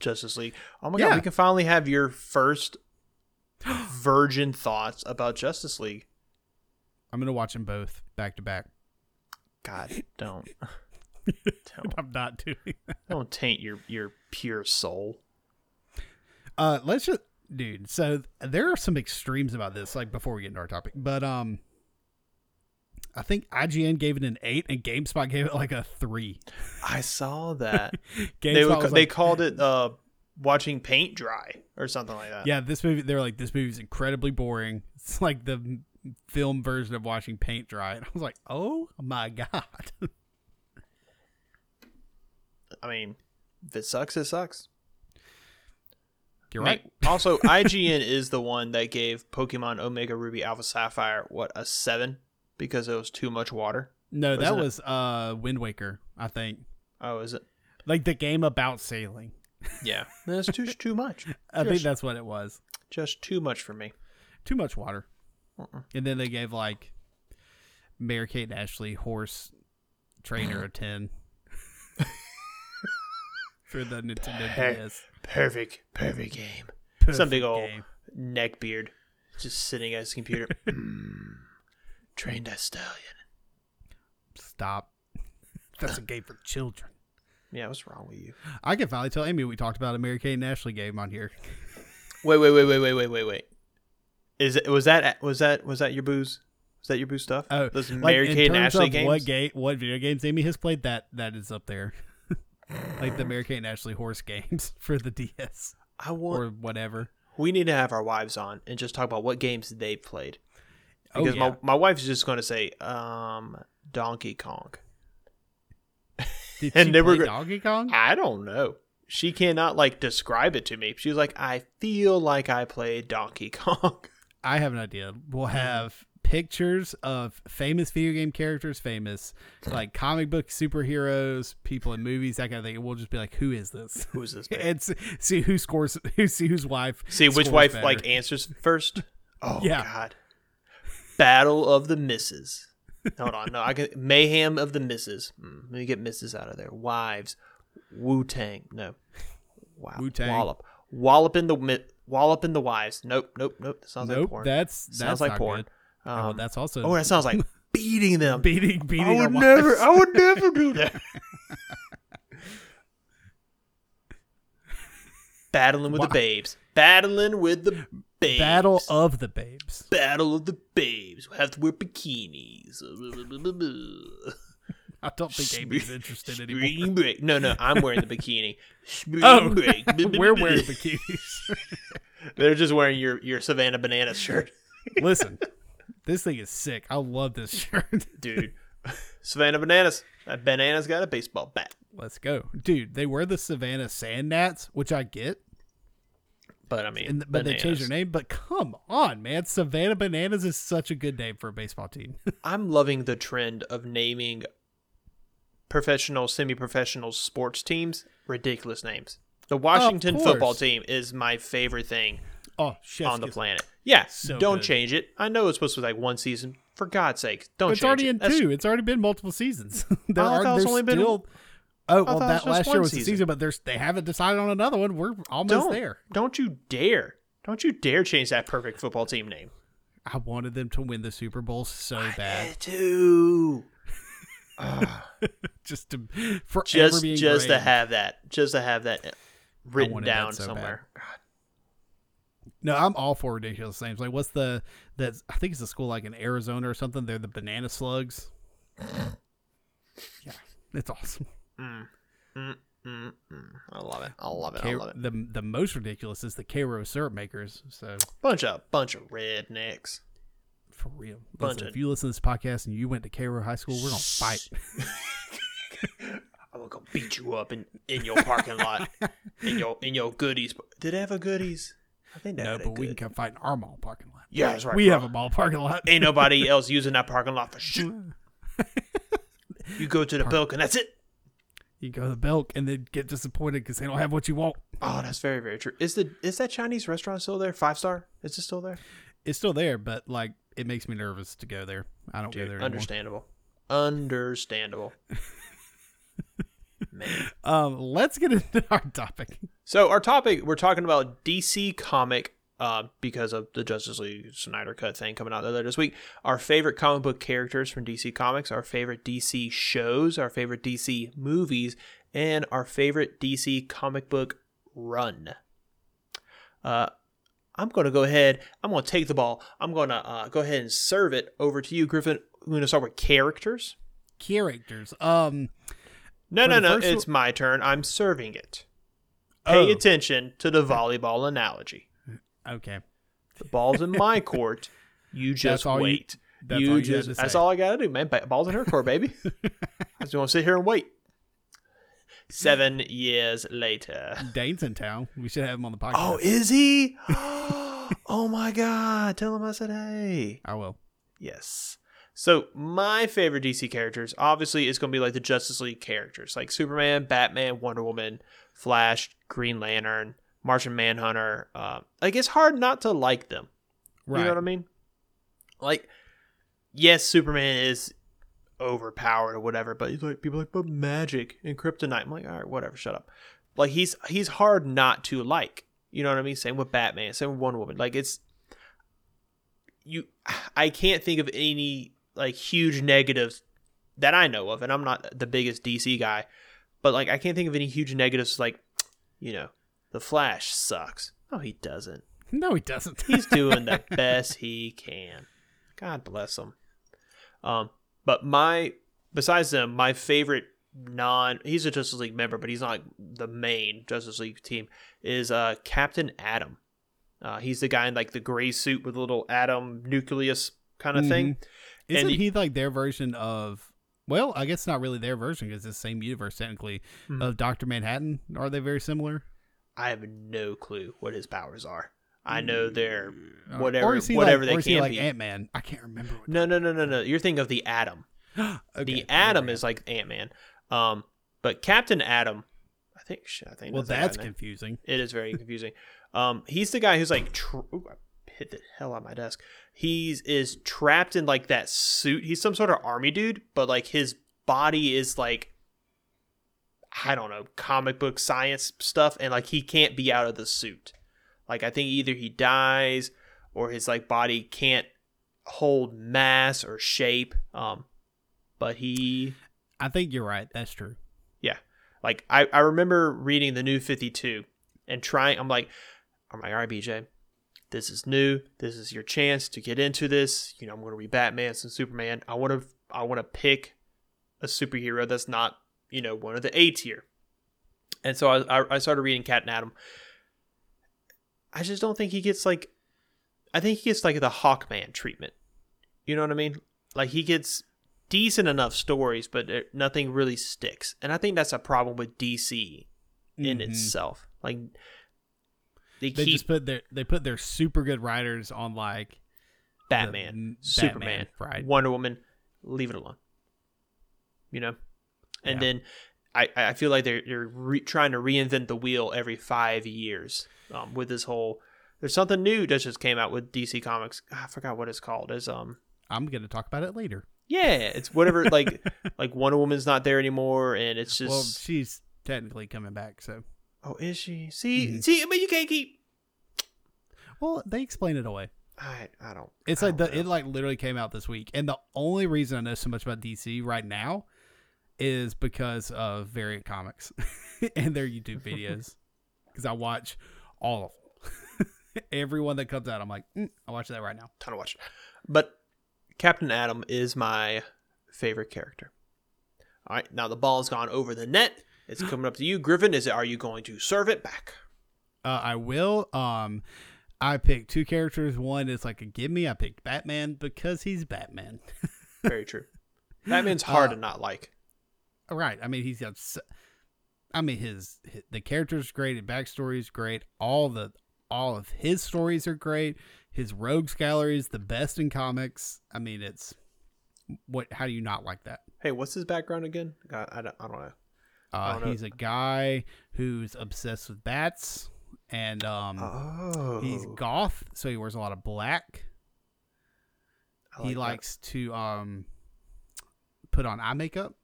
Justice League. Oh my Yeah. god, we can finally have your first virgin thoughts about Justice League. I'm gonna watch them both back to back. God, don't, I'm not doing. That. don't taint your your pure soul. Uh, let's just dude. So there are some extremes about this. Like before we get into our topic, but um, I think IGN gave it an eight, and GameSpot gave it like a three. I saw that. They was they like, called it uh, watching paint dry or something like that. yeah, this movie. They're like, this movie's incredibly boring. It's like the film version of watching paint dry. And I was like, oh my god. I mean, if it sucks, it sucks. You're right. Also, IGN is the one that gave Pokemon Omega Ruby Alpha Sapphire what a seven because it was too much water. No, that Wasn't it? was uh Wind Waker. I think Oh, is it? like the game about sailing. Yeah, that's too too much. I think that's what it was. Just too much for me. Too much water. Uh-uh. And then they gave like Mary Kate Ashley horse trainer a ten for the Nintendo Hey. DS. Perfect, perfect game. Some big Perfect old game. neck beard just sitting at his computer. Mm. Train that stallion. Stop. That's a game for children. Yeah, what's wrong with you? I can finally tell Amy we talked about a Mary Kate and Ashley game on here. Wait, wait, wait, wait, wait, wait, wait, wait. Is it was that was that was that your booze? Was that your booze stuff? Oh, those like Mary Kate and Ashley games. What game? What video games Amy has played? That that is up there. Like the Mary Kate and Ashley horse games for the DS I want. or whatever. we need to have our wives on and just talk about what games they've played. Oh, Because yeah. my my wife's just going to say, um, Donkey Kong. Did and she they were Donkey Kong? I don't know. She cannot like describe it to me. She's like, I feel like I played Donkey Kong. I have an idea. We'll Mm-hmm. have pictures of famous video game characters, famous like comic book superheroes, people in movies, that kind of thing. And we'll just be like, "Who is this?" Who is this? and see, who scores. Who see whose wife? See which wife better. like answers first. Oh Yeah. God! Battle of the Misses. Hold on, no, I can mayhem of the Misses. Mm, let me get Misses out of there. Wives, Wu Tang. No, wow. Wu-Tang. Wallop, wallop in the wallop in the wives. Nope, nope, nope. That sounds like Nope, porn. that's sounds like porn. good. Oh, Um, that's also oh, that sounds like beating them. beating beating. I would never. I would never do that. Battling with Wha- the babes. Battling with the babes. Battle of the Babes. Battle of the babes. We have to wear bikinis. I don't think Amy's interested anymore. Spring break. No, no, I'm wearing the bikini. Spring Oh, break. we're wearing bikinis. They're just wearing your your Savannah Banana shirt, Listen, this thing is sick. I love this shirt. dude. Savannah Bananas. That banana's got a baseball bat. Let's go, dude. They wear the Savannah Sand Gnats, which I get, But I mean, and, but they changed their name. But come on, man, Savannah Bananas is such a good name for a baseball team. I'm loving the trend of naming professional, semi-professional sports teams ridiculous names. The Washington football team is my favorite thing oh, shit! on the planet. Yeah, So don't good. change it. I know it's supposed to be like one season. For God's sake, don't change it. It's already it. in That's- two. It's already been multiple seasons. there I are only been- still. Oh well, thought it was that last year was the season. season, but there's they haven't decided on another one. We're almost Don't there. don't you dare! Don't you dare change that perfect football team name. I wanted them to win the Super Bowl so bad, too. Ah. just to forever Just just to have that, just to have that written that down so somewhere. No, I'm all for ridiculous names. Like, what's the that? I think it's a school like in Arizona or something. They're the Banana Slugs. yeah, it's awesome. Mm, mm, mm. I love it. I love it. I love it. the the most ridiculous is the Cairo syrup makers. So Bunch of bunch of rednecks. for real, Bunch listen, of- if you listen to this podcast and you went to Cairo High School, we're gonna fight. I'm gonna beat you up in, in your parking lot. In your in your goodies. Did they have a goodies? I think they no, but we can come fight in our mall parking lot. Yeah, that's right. we bro. have a mall parking lot. Ain't nobody else using that parking lot for shit. You go to the Belk and that's it. You go to the Belk and then get disappointed because they don't have what you want. Oh, that's very very true. Is the is that Chinese restaurant still there? Five star? Is it still there? It's still there, but like it makes me nervous to go there. I don't go there anymore. understandable. Understandable. Man. Um, let's get into our topic. So our topic, we're talking about DC comic, uh, because of the Justice League Snyder Cut thing coming out later this week. Our favorite comic book characters from DC Comics, our favorite DC shows, our favorite DC movies, and our favorite DC comic book run. Uh, I'm going to go ahead. I'm going to take the ball. I'm going to uh, go ahead and serve it over to you, Griffin. We're going to start with characters. Characters. Um. No, For no, no. It's my turn. I'm serving it. Pay Oh. attention to the volleyball analogy. Okay. The ball's in my court. You just you- wait. that's you all you just to that's all I gotta do, man. Ball's in her court, baby. I just want to sit here and wait. Seven years later. Dane's in town. We should have him on the podcast. Oh, is he? oh my god! Tell him I said hey. I will. Yes. So my favorite DC characters, obviously, is going to be like the Justice League characters, like Superman, Batman, Wonder Woman, Flash, Green Lantern, Martian Manhunter. Uh, like it's hard not to like them. Right. You know what I mean? Like, yes, Superman is overpowered or whatever, but he's like people are like, but magic and kryptonite. I'm like, all right, whatever, shut up. Like he's he's hard not to like. You know what I mean? Same with Batman, same with Wonder Woman. Like it's you I can't think of any like huge negatives that I know of, and I'm not the biggest DC guy, but like I can't think of any huge negatives like, you know, the Flash sucks. No, he doesn't. No, he doesn't. He's doing the best he can. God bless him. Um, but my besides them, my favorite non he's a Justice League member, but he's not the main Justice League team is uh Captain Atom. Uh, he's the guy in like the gray suit with a little atom nucleus kind of thing. Isn't he- he like their version of? Well, I guess not really their version because it's the same universe technically Hmm. of Doctor Manhattan. Are they very similar? I have no clue what his powers are. I know they're whatever or is he whatever like, they or is he can like be. Ant Man? I can't remember. What No, no, no, no, no. You're thinking of the Atom. okay, the Atom is like Ant Man. Um, but Captain Atom, I think. shit, I think. Well, the that's confusing. It is very confusing. um, he's the guy who's like, tr- ooh, I hit the hell out of my desk. He's is trapped in like that suit. He's some sort of army dude, but like his body is like, I don't know, comic book science stuff, and like he can't be out of the suit. Like I think either he dies or his like body can't hold mass or shape. Um, but he I think you're right. That's true. yeah. Like I, I remember reading the new 52 and trying I'm like I'm like, all right, BJ, this is new. This is your chance to get into this. You know, I'm gonna be Batman and Superman. I wanna I wanna pick a superhero that's not, you know, one of the A tier. And so I, I started reading Captain Atom. I just don't think he gets like I think he gets like the Hawkman treatment. You know what I mean? Like he gets decent enough stories, but nothing really sticks. And I think that's a problem with DC in Mhm. itself. Like they, They keep just put their they put their super good writers on like Batman, Superman, Batman, right? Wonder Woman, leave it alone. You know, and Yeah. then I I feel like they're they're re- trying to reinvent the wheel every five years um, with this whole. There's something new that just came out with DC Comics. Ah, I forgot what it's called. Is um I'm gonna talk about it later. yeah, it's whatever like like Wonder Woman's not there anymore, and it's just well, she's technically coming back, so oh is she? See Mhm. see, but you can't keep. well they explain it away. I I don't. It's I like the don't know. it like literally came out this week, and the only reason I know so much about DC right now is because of Variant Comics and their YouTube videos. Because I watch all of them, everyone that comes out. I'm like, mm, I watch that right now. ton of watch. But Captain Atom is my favorite character. All right, now the ball's gone over the net. It's coming up to you, Griffin. Is it? Are you going to serve it back? Uh, I will. Um, I picked two characters. One is like a give me. I picked Batman because he's Batman. Very true. Batman's hard Uh, to not like. Right. I mean, he's got. I mean, his, his the character's great. His backstory is great. All the all of his stories are great. His rogues gallery is the best in comics. I mean, it's what? How do you not like that? Hey, what's his background again? I don't, I don't know. Uh, don't he's a guy who's obsessed with bats, and um, Oh, he's goth, so he wears a lot of black. I he that. likes to um put on eye makeup.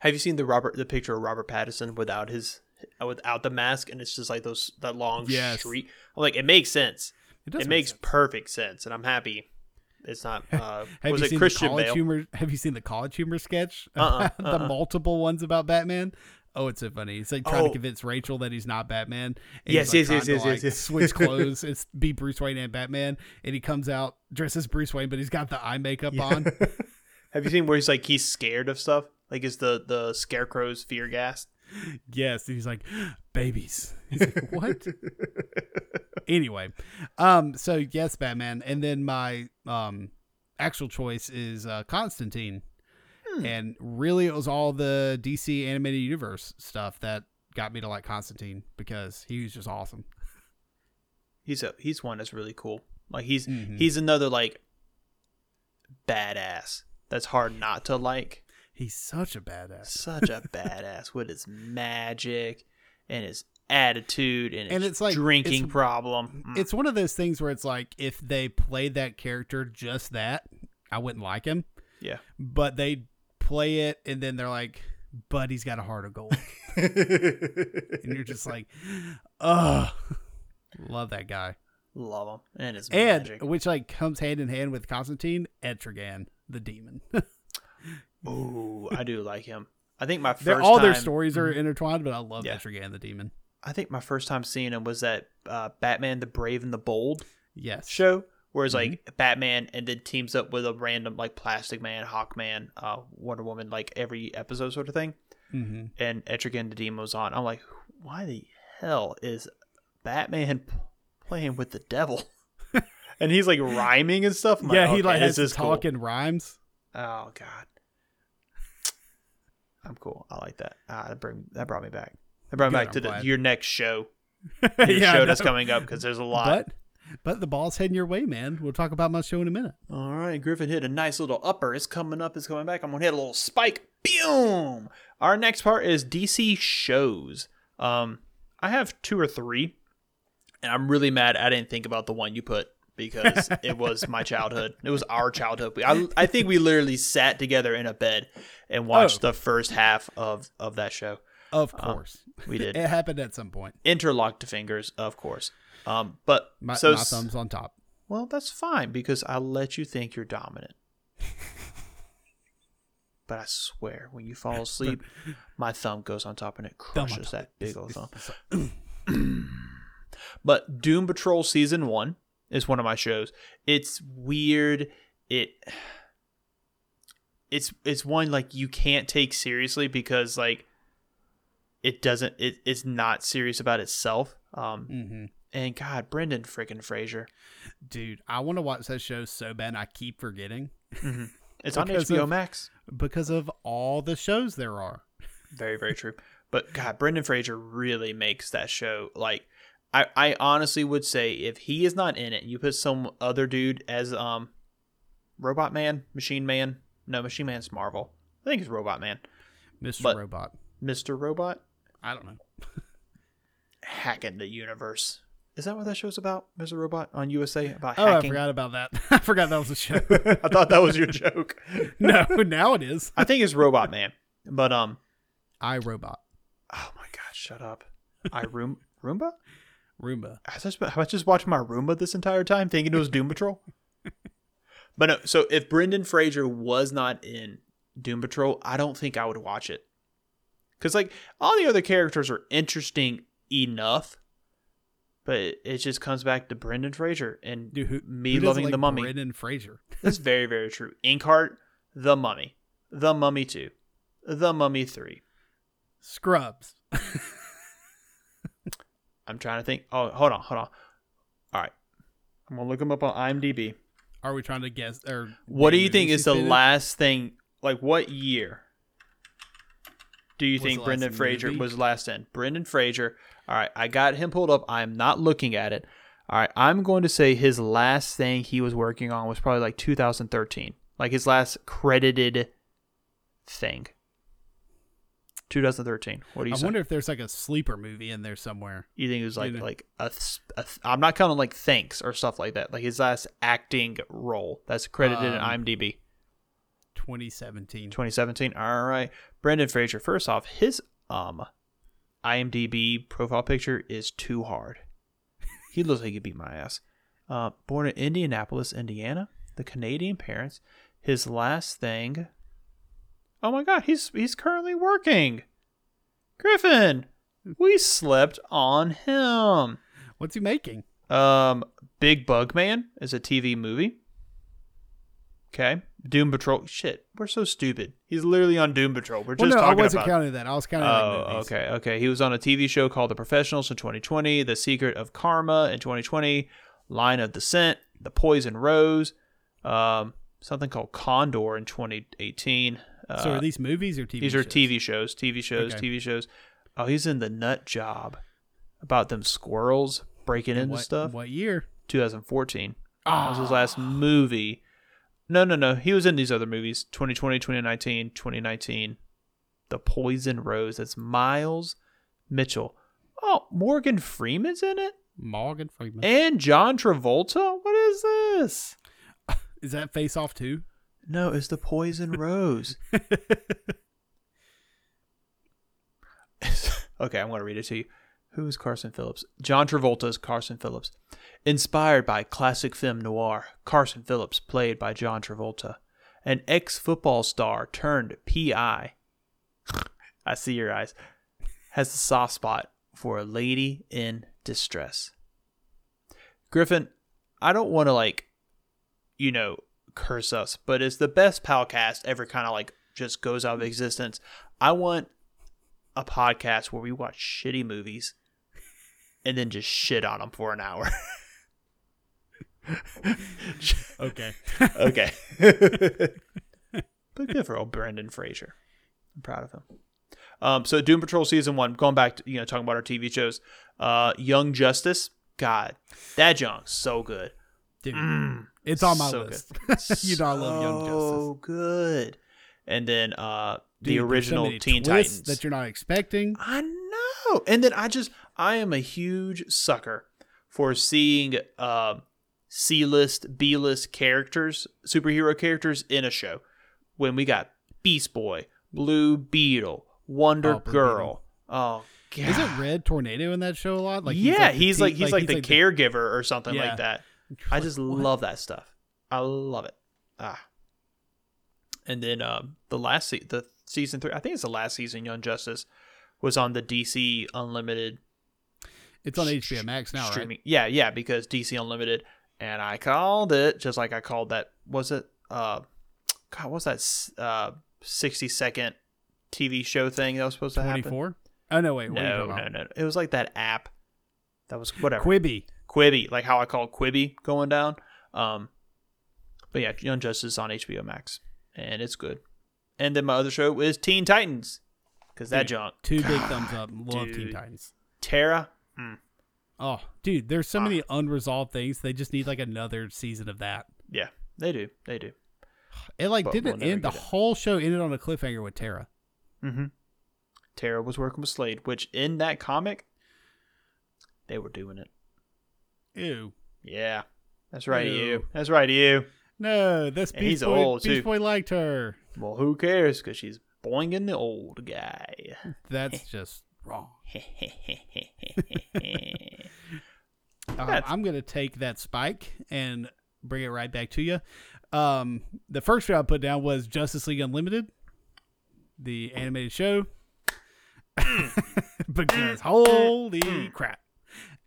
Have you seen the Robert the picture of Robert Pattinson without his without the mask, and it's just like those that long Yes. streak? I'm like, it makes sense. does It make makes sense. perfect sense, and I'm happy. It's not. Uh, Have was you it seen Christian the college Bale? humor? Have you seen the college humor sketch? Uh-uh, about the uh-uh. multiple ones about Batman. Oh, it's so funny. He's like trying to Oh. convince Rachel that he's not Batman. and Yes, he's, yes, like, yes, yes, to, yes, like, yes. Switch clothes. It's be Bruce Wayne and Batman, and he comes out dressed as Bruce Wayne, but he's got the eye makeup on. Have you seen where he's like he's scared of stuff? Like is the the scarecrow's fear gas? yes, he's like, babies. He's like, what? Anyway, um, so yes, Batman, and then my um actual choice is uh, Constantine, Hmm. and really it was all the DC animated universe stuff that got me to like Constantine because he was just awesome. He's a he's one that's really cool. Like he's Mhm. he's another like badass that's hard not to like. He's such a badass. Such a badass with his magic and his attitude and, And his it's like- drinking it's- problem. Mm. It's one of those things where it's like if they played that character just that, I wouldn't like him. yeah. But they play it and then they're like, but he's got a heart of gold. and you're just like, ugh. Love that guy. Love him and his And magic. which like comes hand in hand with Constantine, Etrigan, the demon. Ooh, I do like him. I think my 1st They're, all their stories are intertwined, but I love Yeah. Etrigan, the demon. I think my first time seeing him was that uh, Batman the Brave and the Bold Yes. show, where it's Mm-hmm. like Batman and then teams up with a random like Plastic Man, Hawkman, uh, Wonder Woman, like every episode sort of thing. hmm And Etrigan the Demon was on. I'm like, why the hell is Batman p- playing with the devil? and he's like rhyming and stuff. I'm Yeah, he okay, like has this is cool. rhymes. Oh God, I'm cool. I like that. Ah, that bring that brought me back. That brought Good, back I'm to the, your next show. Your Yeah, show that's coming up because there's a lot. But but the ball's heading your way, man. We'll talk about my show in a minute. All right, Griffin hit a nice little upper. It's coming up. It's coming back. I'm gonna hit a little spike. Boom. Our next part is DC shows. Um, I have two or three, and I'm really mad I didn't think about the one you put because it was my childhood. It was our childhood. I, I think we literally sat together in a bed and watched Oh. the first half of of that show. Of Um, course. We did it happened at some point. interlocked fingers, of course. Um, but My, so my thumb's on top. well, that's fine because I let you think you're dominant. but I swear, when you fall asleep, my thumb goes on top and it crushes that big old thumb. But Doom Patrol season one is one of my shows. It's weird. It it's it's one like you can't take seriously because like it doesn't it, it's not serious about itself. Um Mhm. and God, Brendan freaking Fraser. Dude, I want to watch that show so bad. I keep forgetting It's on HBO of- Max. because of all the shows there are. Very, very true. But God, Brendan Fraser really makes that show like I, I honestly would say if he is not in it, you put some other dude as um Robot Man, Machine Man. No, Machine Man's Marvel. I think it's Robot Man. Mr. But- Robot. Mr. Robot I don't know. hacking the universe. Is that what that show's about? Mr. Robot on USA about Oh, I forgot about that. I forgot that was a show. I thought that was your joke. no, now it is. I think it's Robot Man. But um I Robot. oh my god, shut up. I room Roomba? Roomba. I just, I just watched my Roomba this entire time thinking it was Doom Patrol? but no, so if Brendan Fraser was not in Doom Patrol, I don't think I would watch it. Because, like, all the other characters are interesting enough, but it, just comes back to Brendan Fraser and Dude, who, me who loving like the mummy. Brendan Fraser. That's very, very true. Inkheart, The Mummy, The Mummy 2, The Mummy 3. Scrubs. I'm trying to think. Oh, hold on, hold on. All right. I'm going to look him up on IMDb. Are we trying to guess? Or What do you think is the he's been in? last thing? Like, what year do you think Brendan last Fraser was last in? Brendan Fraser. All right, I got him pulled up. I'm not looking at it. All right, I'm going to say his last thing he was working on was probably like 2013, like his last credited thing. 2013. What do you say? I say? wonder if there's like a sleeper movie in there somewhere. you think it was like you know. like a, th- a th- I'm not counting like thanks or stuff like that. Like his last acting role that's credited in Um, IMDb. 2017. 2017. All right. Brendan Fraser. First off, his um IMDb profile picture is too hard. He looks like he beat my ass. Uh, born in Indianapolis, Indiana, the Canadian parents. His last thing. Oh my God, he's he's currently working. Griffin, we slept on him. What's he making? Um, Big Bug Man is a TV movie. Okay. Doom Patrol. Shit, we're so stupid. He's literally on Doom Patrol. We're Well, just no, I talking wasn't about. counting that. I was counting Oh, like movies. okay, okay. He was on a TV show called The Professionals in 2020, The Secret of Karma in 2020, Line of Descent, The Poison Rose, um, something called Condor in 2018. Uh, So are these movies or TV? these are shows? TV shows, TV shows, Okay. TV shows. Oh, he's in The Nut Job about them squirrels breaking into what, stuff. What year? 2014. That was his Ah. last movie. No, no, no. He was in these other movies 2020, 2019, 2019. The Poison Rose. That's Miles Mitchell. Oh, Morgan Freeman's in it? Morgan Freeman. And John Travolta? What is this? Is that Face Off too? No, it's The Poison Rose. okay, I'm going to read it to you. Who is Carson Phillips? John Travolta's Carson Phillips. Inspired by classic film noir, Carson Phillips, played by John Travolta, an ex football star turned PI. I see your eyes. Has a soft spot for a lady in distress. Griffin, I don't want to, like, you know, curse us, but it's the best podcast ever kind of like just goes out of existence. I want a podcast where we watch shitty movies and then just shit on them for an hour. Okay. okay. but good for old Brendan Fraser. I'm proud of him. Um, so Doom Patrol season one, going back to you know talking about our TV shows, uh, Young Justice. God, that junk's so good. Dude, Mm, it's on my so list. you know I love Young Justice. So good. And then uh, the Dude, so original many Teen Titans. that you're not expecting. I know. And then I just I am a huge sucker for seeing uh, C-list, B-list characters, superhero characters in a show. When we got Beast Boy, Blue Beetle, Wonder Oh, Blue Girl. Oh god. Is it Red Tornado in that show a lot? Like yeah, he's like he's like, the the- caregiver or something Yeah. like that. I just What? love that stuff. I love it. Ah. And then um, the last se- the season three, I think it's the last season. Young Justice was on the DC Unlimited It's on HBO Max now, right? streaming. Yeah, yeah, because DC Unlimited, and I called it just like I called that. Was it? Uh, God, Was that? Uh, sixty second TV show thing that was supposed to Twenty happen? four. Oh no, wait. what No, no, no. It was like that app. That was whatever. Quibi. Quibi, like how I called Quibi going down. Um, but yeah, Young Justice on HBO Max, and it's good. And then my other show is Teen Titans, because that junk. Two big thumbs up. Love Teen dude. Titans. Terra, Oh, dude, there's so Ah. many unresolved things. They just need like another season of that. yeah, they do, they do. It like But didn't we'll end. The it. whole show ended on a cliffhanger with Terra. Mm-hmm. Terra was working with Slade, which in that comic, they were doing it. Ew. Yeah, that's right, Ew. you. That's right, you. No, this And Beast he's Boy, old, too. Boy liked her. Well, who cares? Because she's boinging the old guy. That's just wrong. Uh, I'm gonna take that spike and bring it right back to you. Um, the first show I put down was Justice League Unlimited, the animated show. because holy crap!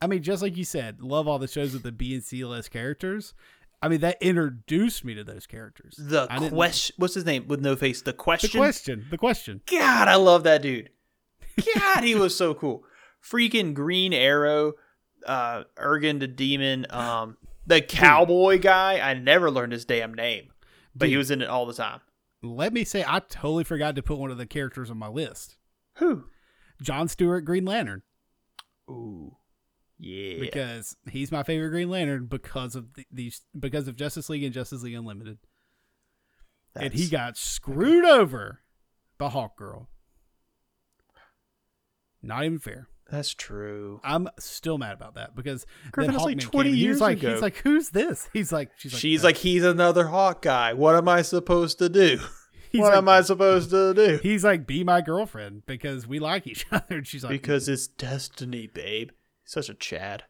I mean, just like you said, love all the shows with the B and C list characters. I mean, that introduced me to those characters. the question. What's his name with no face? The question, The question. question. The question. God, I love that dude. God, he was so cool. Freaking Green Arrow, uh, Etrigan the Demon, um, the cowboy guy. I never learned his damn name, but he was in it all the time. Let me say, I totally forgot to put one of the characters on my list. Who? John Stewart, Green Lantern. Ooh, yeah. because he's my favorite Green Lantern because of the, these because of Justice League and Justice League Unlimited, and he got screwed over by Hawk Girl. Not even fair. That's true. I'm still mad about that because Griffin, that's like Hawkman 20 came, he was years like, ago. He's like, who's this? He's like, she's like, She's like, he's another Hawk guy. What am I supposed to do? he's what like, am I supposed to do? He's like, be my girlfriend because we like each other. And she's like, Because it's destiny, babe. Such a Chad.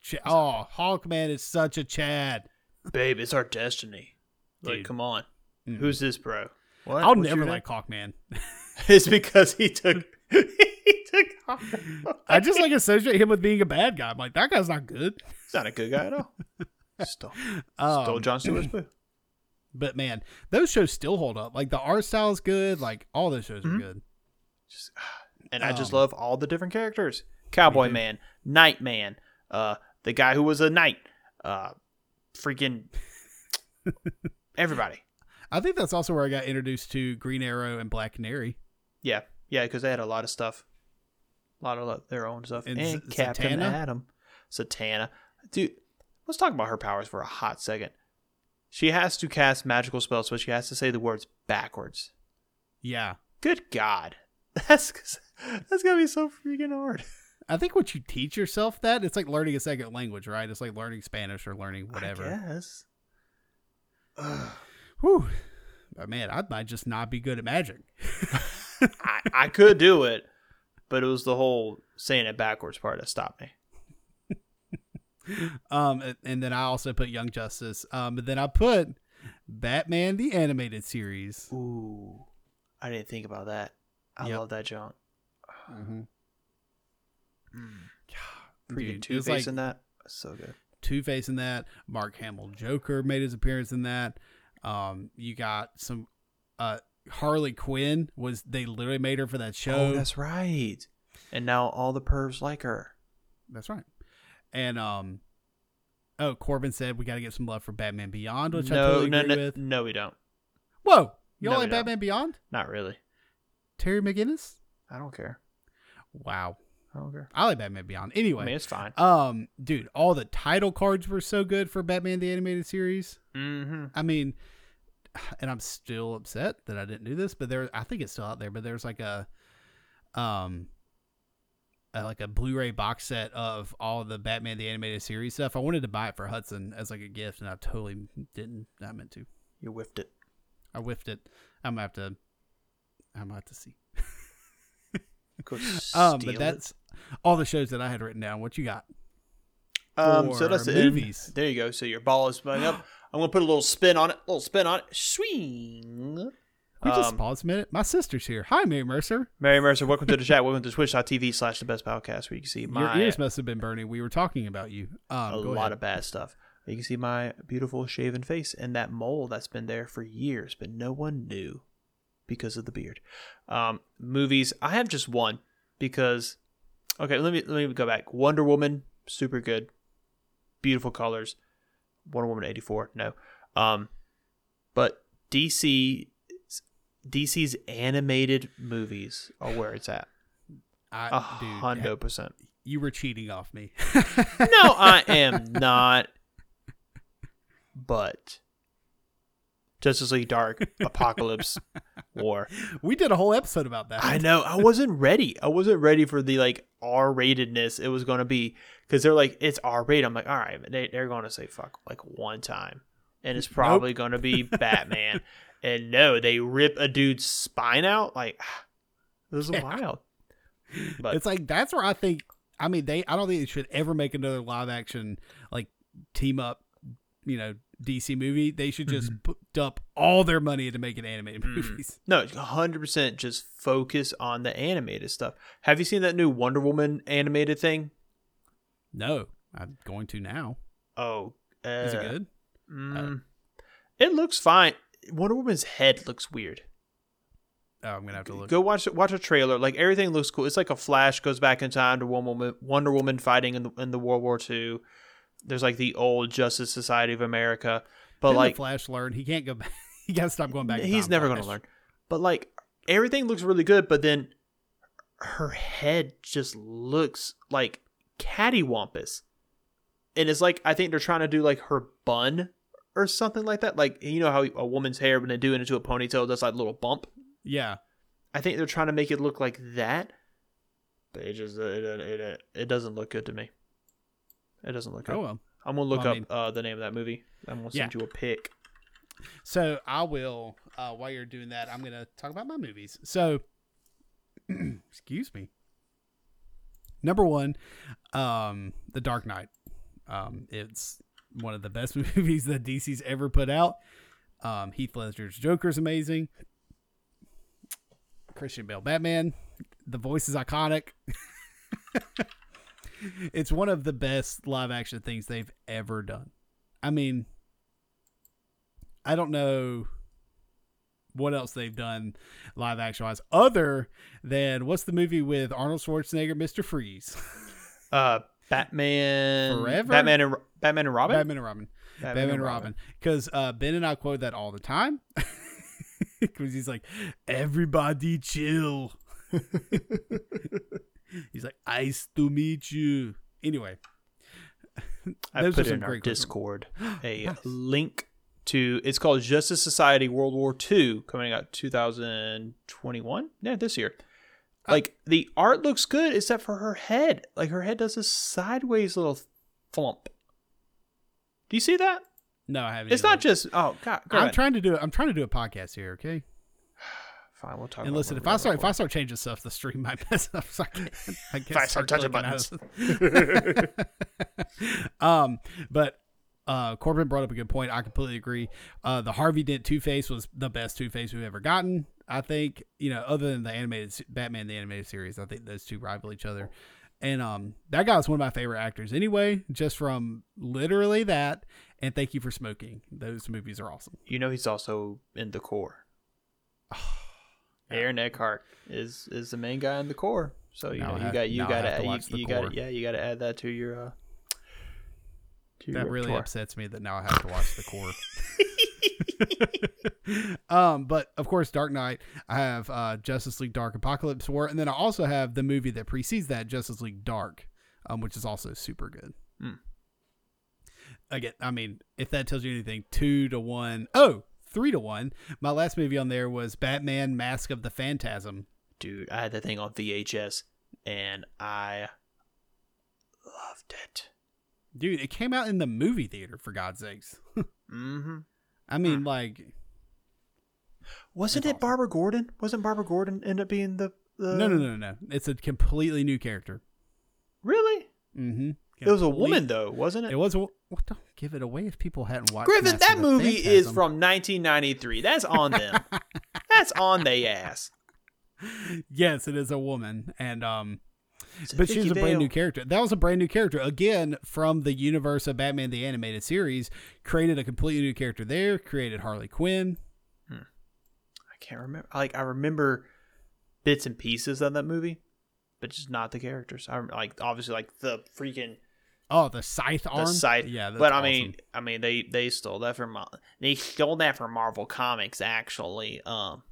"Ch- oh, Hawkman is such a Chad. Babe, it's our destiny. Like, come on. Mhm. Who's this, bro? What? I'll What's never like Hawkman. It's because he took he took Arkham. I just like associate him with being a bad guy. I'm like, that guy's not good. He's not a good guy at all. Stole, Um, stole John Stewart's boo. But man, those shows still hold up. Like the art style is good. Like all those shows Mhm. are good. Just, and I just Um, love all the different characters: Cowboy. Man, Night Man, uh, the guy who was a knight, uh, freaking everybody. I think that's also where I got introduced to Green Arrow and Black Canary. Yeah, yeah, because they had a lot of stuff, a lot of their own stuff, And and, Captain? Atom, Zatanna, dude. Let's talk about her powers for a hot second. She has to cast magical spells, but she has to say the words backwards. Yeah. Good God, that's that's gonna be so freaking hard. I think once you teach yourself that, it's like learning a second language, right? It's like learning Spanish or learning whatever. Yes. Whew. Man, I might just not be good at magic. I, I could do it, but it was the whole saying it backwards part that stopped me. Um, and- then I also put Young Justice. Um, but then I put Batman the animated series. Ooh, I didn't think about that. I Yep. love that junk. Mm-hmm. Dude, Two Face like in that. So good. Two Face in that. Mark Hamill Joker made his appearance in that. Um, you got some. Uh, Harley Quinn was they literally made her for that show. Oh, that's right. And now all the pervs like her. That's right. And um, oh, Corbin said we got to get some love for Batman Beyond, which I totally no, agree no, with. no, we don't. Whoa, you No, don't like don't. Batman Beyond? Not really. Terry McGinnis? I don't care. Wow, I don't care. I like Batman Beyond. Anyway, I mean, it's fine. um, dude, all the title cards were so good for Batman the animated series. Mm-hmm. I mean, and I'm still upset that I didn't do this, but there, I think it's still out there. But there's like a, um, a, like a Blu-ray box set of all the Batman the animated series stuff. I wanted to buy it for Hudson as like a gift, and I totally didn't. I meant to. You whiffed it. I whiffed it. I'm gonna have to. I'm gonna have to see. Um, but that's all the shows that I had written down. What you got? It. um. So that's movies. There you go. So your ball is going up. I'm gonna put a little spin on it. A little spin on it. Swing. We just Um, pause a minute. My sister's here. Hi, Mary Mercer. Mary Mercer, welcome to the chat. Welcome to twitch.tv slash the best podcast where you can see Your ears must have been burning. We were talking about you. Um, a lot ahead. of bad stuff. You can see my beautiful shaven face and that mole that's been there for years, but no one knew because of the beard. Um, movies, I have just one because okay, let me let me go back. Wonder Woman, super good, beautiful colors. Wonder Woman eighty four, no, um, but DC. DC's animated movies are where it's at. I, A hundred percent. you were cheating off me. No, I am not. But Justice League Dark, Apocalypse, War. we did a whole episode about that. I know. I wasn't ready. I wasn't ready for the like R ratedness it was going to be because they're like it's R rated. I'm like, all right, but they they're going to say fuck like one time, and it's probably going to be Batman. And no, they rip a dude's spine out. Like this is Yeah. wild. But it's like that's where I think. I mean, they. I don't think they should ever make another live action like team up. You know, DC movie. They should just put, dump all their money into making animated Mhm. movies. No, 100% just focus on the animated stuff. Have you seen that new Wonder Woman animated thing? No, I'm going to now. Oh, uh, Is it good? mm, It looks fine. Wonder Woman's head looks weird. Oh, I'm gonna have to look. Go watch watch a trailer. Like everything looks cool. It's like a Flash goes back in time to Wonder Woman, Wonder Woman fighting in the in the World War II. There's like the old Justice Society of America, but Didn't the like Flash learn he can't go back. he got to stop going back. he's never Flash. to learn. But like everything looks really good, but then her head just looks like cattywampus. And it's like I think they're trying to do like her bun or something like that. Like you know how a woman's hair when they do it into a ponytail does like a little bump. Yeah, I think they're trying to make it look like that. But it just it it, it, it doesn't look good to me. It doesn't look good. Oh well. I'm gonna look Well, I up mean- uh, the name of that movie. I'm gonna send Yeah. you a pic. So I will. Uh, while you're doing that, I'm gonna talk about my movies. So, excuse me. Number one, um, The Dark Knight. Um, it's one of the best movies that DC's ever put out. Um, Heath Ledger's Joker is amazing. Christian Bale Batman, The voice is iconic. it's one of the best live action things they've ever done. I mean, I don't know what else they've done live action wise other than what's the movie with Arnold Schwarzenegger, Mr. Freeze? Uh, Batman Forever? Batman and Batman and Robin. Batman and Robin. Batman, and Robin. Because uh, Ben and I quote that all the time. Because he's like, everybody chill. he's like, nice to meet you. Anyway, I put in our. Discord a Nice. link to. It's called Justice Society World War II, coming out 2021. Yeah, this year. Uh, Like the art looks good, except for her head. Like her head does this sideways little flump. Do you see that? No, I haven't. It's either. not just. Oh God, go I'm ahead. trying to do. I'm trying to do a podcast here. Okay. Fine, we'll talk. And listen, if I start, if I start changing stuff, the stream might mess up. So I can't. I If I start touching buttons. um, but uh, Corbin brought up a good point. I completely agree. Uh, the Harvey Dent Two Face was the best Two Face we've ever gotten. I think you know, other than the animated Batman the animated series, I think those two rival each other. And um, that guy was one of my favorite actors anyway, just from literally that. And thank you for smoking. Those movies are awesome. You know, he's also in the core. Aaron Eckhart is is the main guy in the core. So you Now know you have- got you got to to watch the you, you got yeah you got to add that to your uh to That really repertoire. upsets me that now I have to watch the core. um, but of course, Dark Knight. I have uh, Justice League Dark Apocalypse War, and then I also have the movie that precedes that, Justice League Dark, um, which is also super good. Hmm. Again, I mean, if that tells you anything, two to one. Oh, three to one. My last movie on there was Batman: Mask of the Phantasm. Dude, I had that thing on VHS and I loved it. Dude, it came out in the movie theater for God's sakes. Mm-hmm. I mean, like, Wasn't it awesome. Barbara Gordon? Wasn't Barbara Gordon end up being the, the no, no, no, no, no. It's a completely new character. Really? Mm-hmm. It was a woman though, wasn't it? It was a. Well, don't give it away if people hadn't watched. Griffin, that movie is from 1993. That's on them. That's on they ass. Yes, it is a woman, and um, but she's a brand new character. That was a brand new character again from the universe of Batman the animated series. Created a completely new character there. Created Harley Quinn. I can't remember. Like I remember bits and pieces of that movie, but just not the characters. I like obviously like the freaking Oh, the scythe arm. the scythe. Yeah, but I awesome. mean, I mean they they stole that from they stole that from Marvel Comics actually. Um,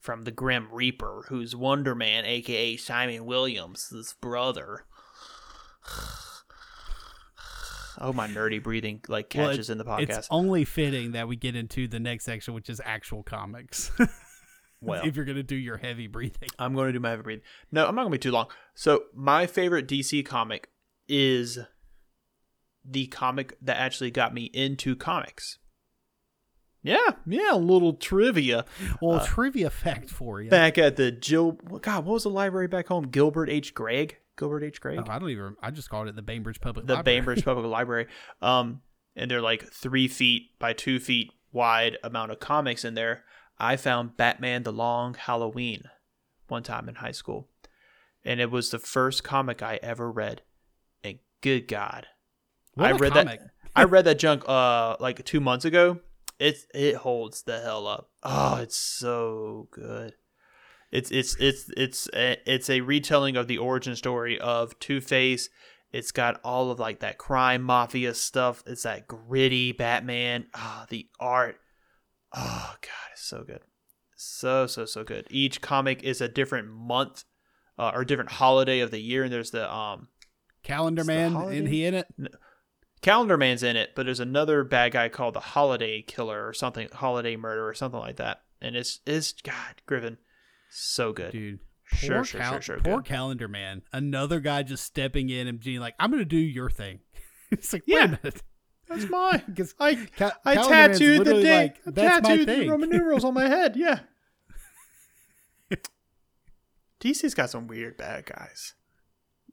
from the Grim Reaper, who's Wonder Man, aka Simon Williams' his brother. Oh, my nerdy breathing like Well, catches it- in the podcast. It's only fitting that we get into the next section, which is actual comics. Well, if you're gonna do your heavy breathing. I'm going to do my heavy breathing. No, I'm not going to be too long. So, my favorite DC comic is the comic that actually got me into comics. Yeah, yeah, a little trivia. Well, Uh, trivia fact for you. Back at the Jill, God, what was the library back home? Gilbert H. Gregg. Gilbert H. Gregg. Oh, I don't even. I just called it the Bainbridge Public the Library. Bainbridge Public Library. Um, and they're like three feet by two feet wide amount of comics in there. I found Batman: The Long Halloween one time in high school, and it was the first comic I ever read. And good God, What I read comic. that. I read that junk uh like two months ago. It it holds the hell up. Oh, it's so good. It's it's it's it's a, it's a retelling of the origin story of Two Face. It's got all of like that crime mafia stuff. It's that gritty Batman. Ah, the art. Oh god, it's so good. So so so good. Each comic is a different month uh, or different holiday of the year, and there's the um Calendar It's the Man, holiday? and he in it. Calendar Man's in it, but there's another bad guy called the Holiday Killer or something, Holiday Murder or something like that. And it's it's God, Griffin, so good. Dude. Sure, poor sure, cal- sure, sure, Poor good. Calendar Man. Another guy just stepping in and being like, "I'm gonna do your thing." it's like, wait Yeah. a minute. That's mine. Because I Ca- I tattooed the dang, like, I tattooed the. Roman numerals on my head. Yeah. DC's got some weird bad guys.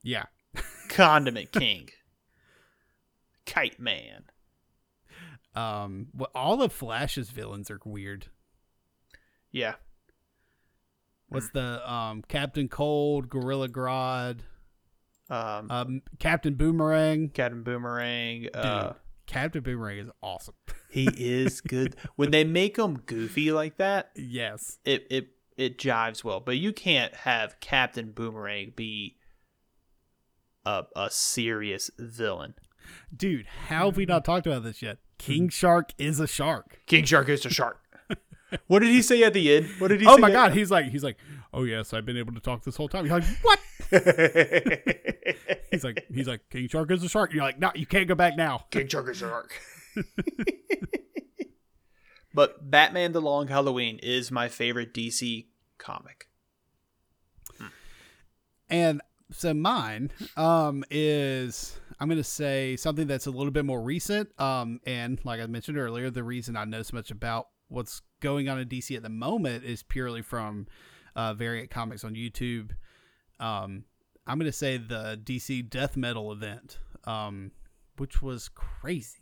yeah. Condiment King, Kite Man. Um. Well, all of Flash's villains are weird. Yeah. What's the um Captain Cold, Gorilla Grodd, Um, um Captain Boomerang? Captain Boomerang. Dude, Uh, Captain Boomerang is awesome. he is good. when they make him goofy like that, yes. it it it jives well. But you can't have Captain Boomerang be a a serious villain. Dude, how have we not talked about this yet? King Shark is a shark. King Shark is a shark. what did he say at the end? What did he say? Oh my god, he's like he's like, "Oh yes, I've been able to talk this whole time." You're like, "What?" He's like he's like, "King Shark is a shark." You're like, "No, you can't go back now." King Shark is a shark. but Batman the Long Halloween is my favorite DC comic. And so mine um is I'm going to say something that's a little bit more recent um and like I mentioned earlier the reason I know so much about what's going on in DC at the moment is purely from uh Variant Comics on YouTube. Um I'm going to say the DC Death Metal event um which was crazy.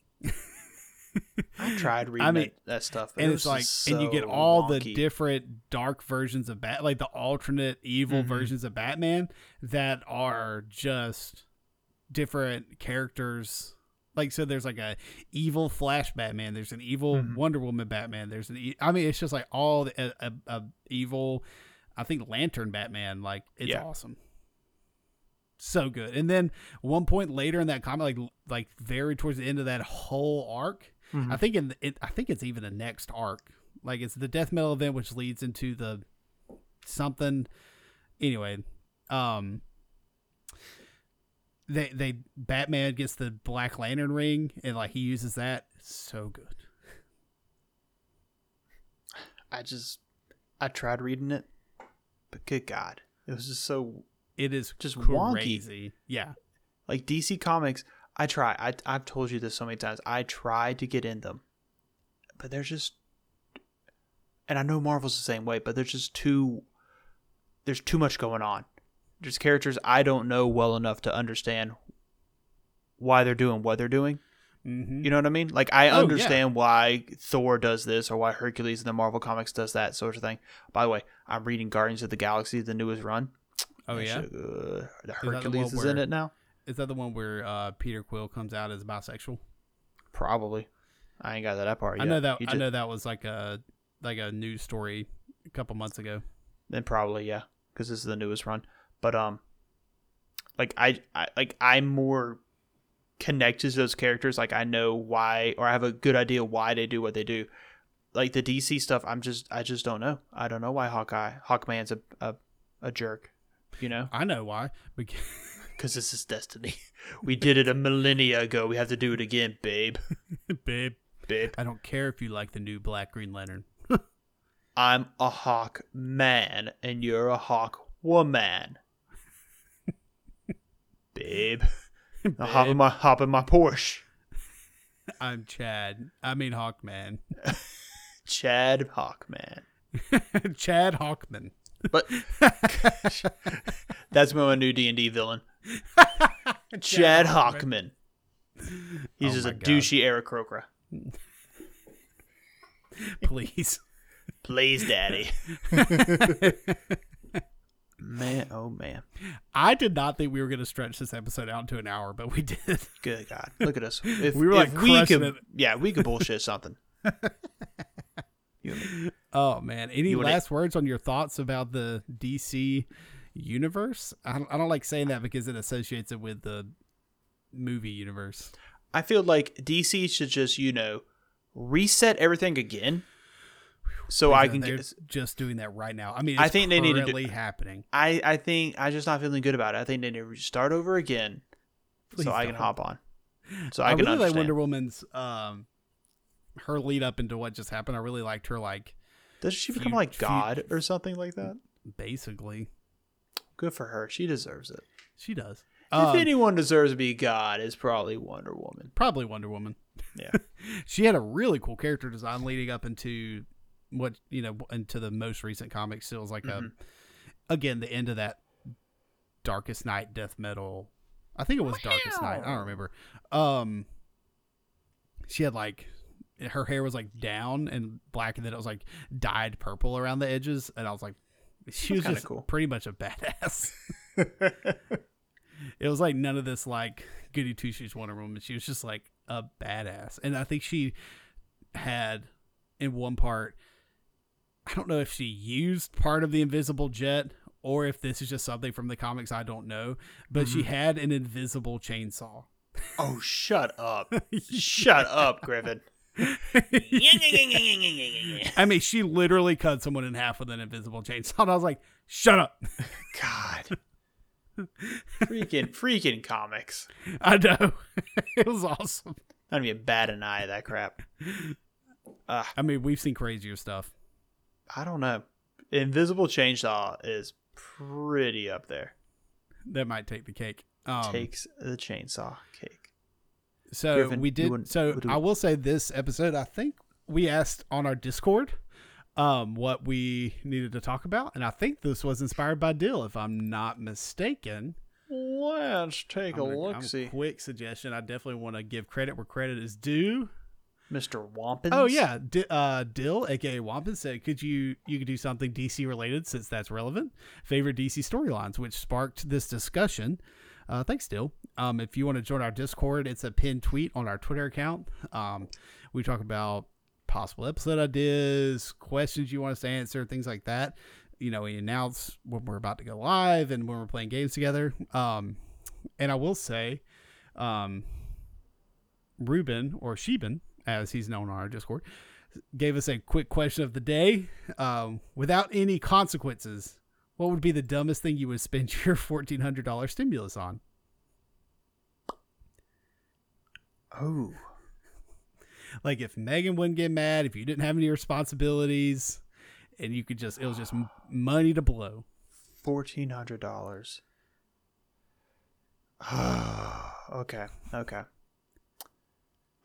I tried reading I mean, that, stuff, and it it's like just and you get so all the different dark versions of bat like the alternate evil Mhm. versions of batman that are just different characters like so there's like a evil flash batman there's an evil Mhm. wonder woman batman there's an e- i mean it's just like all the a, a, a evil i think lantern batman like it's Yeah. awesome so good and then one point later in that comic like like very towards the end of that whole arc Mhm. I think in the, it, I think it's even the next arc. Like it's the death metal event, which leads into the something. Anyway, um, they they Batman gets the Black Lantern ring and like he uses that. So good. I just I tried reading it, but good God, it was just so It is Just just wonky. crazy. Yeah, like DC Comics. I try. I I've told you this so many times. I try to get in them, but there's just, and I know Marvel's the same way, but there's just too. There's too much going on. There's characters I don't know well enough to understand why they're doing what they're doing. mm-hmm. You know what I mean? Like I Oh, yeah. understand why Thor does this or why Hercules in the Marvel comics does that sort of thing. By the way, I'm reading Guardians of the Galaxy, the newest run. Oh yeah, shit, uh, the the Hercules one is in it now. is that the one where uh, Peter Quill comes out as bisexual? Probably. I ain't got that part yet. I know that. He I know that was like a like a news story a couple months ago. Then probably yeah, because this is the newest run. But um, like I, I like I'm more connected to those characters. Like I know why, or I have a good idea why they do what they do. Like the DC stuff, I'm just I just don't know. I don't know why Hawkeye, Hawkman's a a, a jerk. You know, I know why. Because because this is destiny. We did it a millennia ago. We have to do it again, babe. babe, Babe, I don't care if you like the new Black Green Lantern. I'm a Hawk man, and you're a Hawk woman. Babe. Now hop in my hop in my Porsche. I'm Chad. I mean Hawkman. Chad Hawkman. Chad Hawkman. But that's my new D and D villain. Chad Hawkman. He's Oh just a God. douchey Eric Crocra. Please. Please, daddy. Man, oh man. I did not think we were going to stretch this episode out to an hour, but we did. Good God. Look at us. If We were, like, we could, it. yeah, we could bullshit something. You and me. Oh man! Any You wanna- last words on your thoughts about the DC universe? I don't, I don't like saying that because it associates it with the movie universe. I feel like DC should just, you know, reset everything again. So I can get. just doing that right now. I mean, I think they need to do- happening. I I think I'm just not feeling good about it. I think they need to start over again, Please so I can hop on. So I, I, can really like. Wonder Woman's um her lead up into what just happened. I really liked her like Does she become few- like few- God or something like that? basically Good for her. She deserves it. she does. if Um, anyone deserves to be God, it's probably Wonder Woman. probably Wonder Woman. Yeah. she had a really cool character design leading up into what you know into the most recent comics. Was like Mhm. a again the end of that Darkest Night death metal. I think it was Darkest Night. I don't remember. Um, she had like her hair was like down and black, and then it was like dyed purple around the edges, and I was like, She was just cool. pretty much a badass. it was like none of this like goody two shoes Wonder Woman. She was just like a badass, and I think she had in one part. I don't know if she used part of the invisible jet or if this is just something from the comics. I don't know, but she had an invisible chainsaw. oh, shut up. shut up, Griffin. I mean, she literally cut someone in half with an invisible chainsaw. And I was like, "Shut up!" God. freaking, freaking comics. I know it was awesome. Don't even bat an eye at that crap. Uh, I mean, we've seen crazier stuff. I don't know. Invisible Chainsaw is pretty up there. That might take the cake. Um, Takes the chainsaw cake. so Griffin, we did. wouldn't- So I will say this episode. I think we asked on our Discord um, what we needed to talk about, and I think this was inspired by Dill, if I'm not mistaken. Let's take I'm a look. See, quick suggestion. I definitely want to give credit where credit is due. Mr. Wampins. Oh yeah, D- uh, Dill, aka Wampin, said, "Could you you could do something DC related since that's relevant? Favorite DC storylines, which sparked this discussion. Uh, thanks, Dill. Um, if you want to join our Discord, it's a pinned tweet on our Twitter account. Um, we talk about possible episode ideas, questions you want us to answer, things like that. You know, we announce when we're about to go live and when we're playing games together. Um, and I will say, um, Ruben or Sheben, as he's known on our Discord, gave us a quick question of the day. Um, without any consequences, what would be the dumbest thing you would spend your fourteen hundred dollar stimulus on? Oh. Like if Megan wouldn't get mad, if you didn't have any responsibilities, and you could just it was just money to blow. Fourteen hundred dollars. okay. Okay.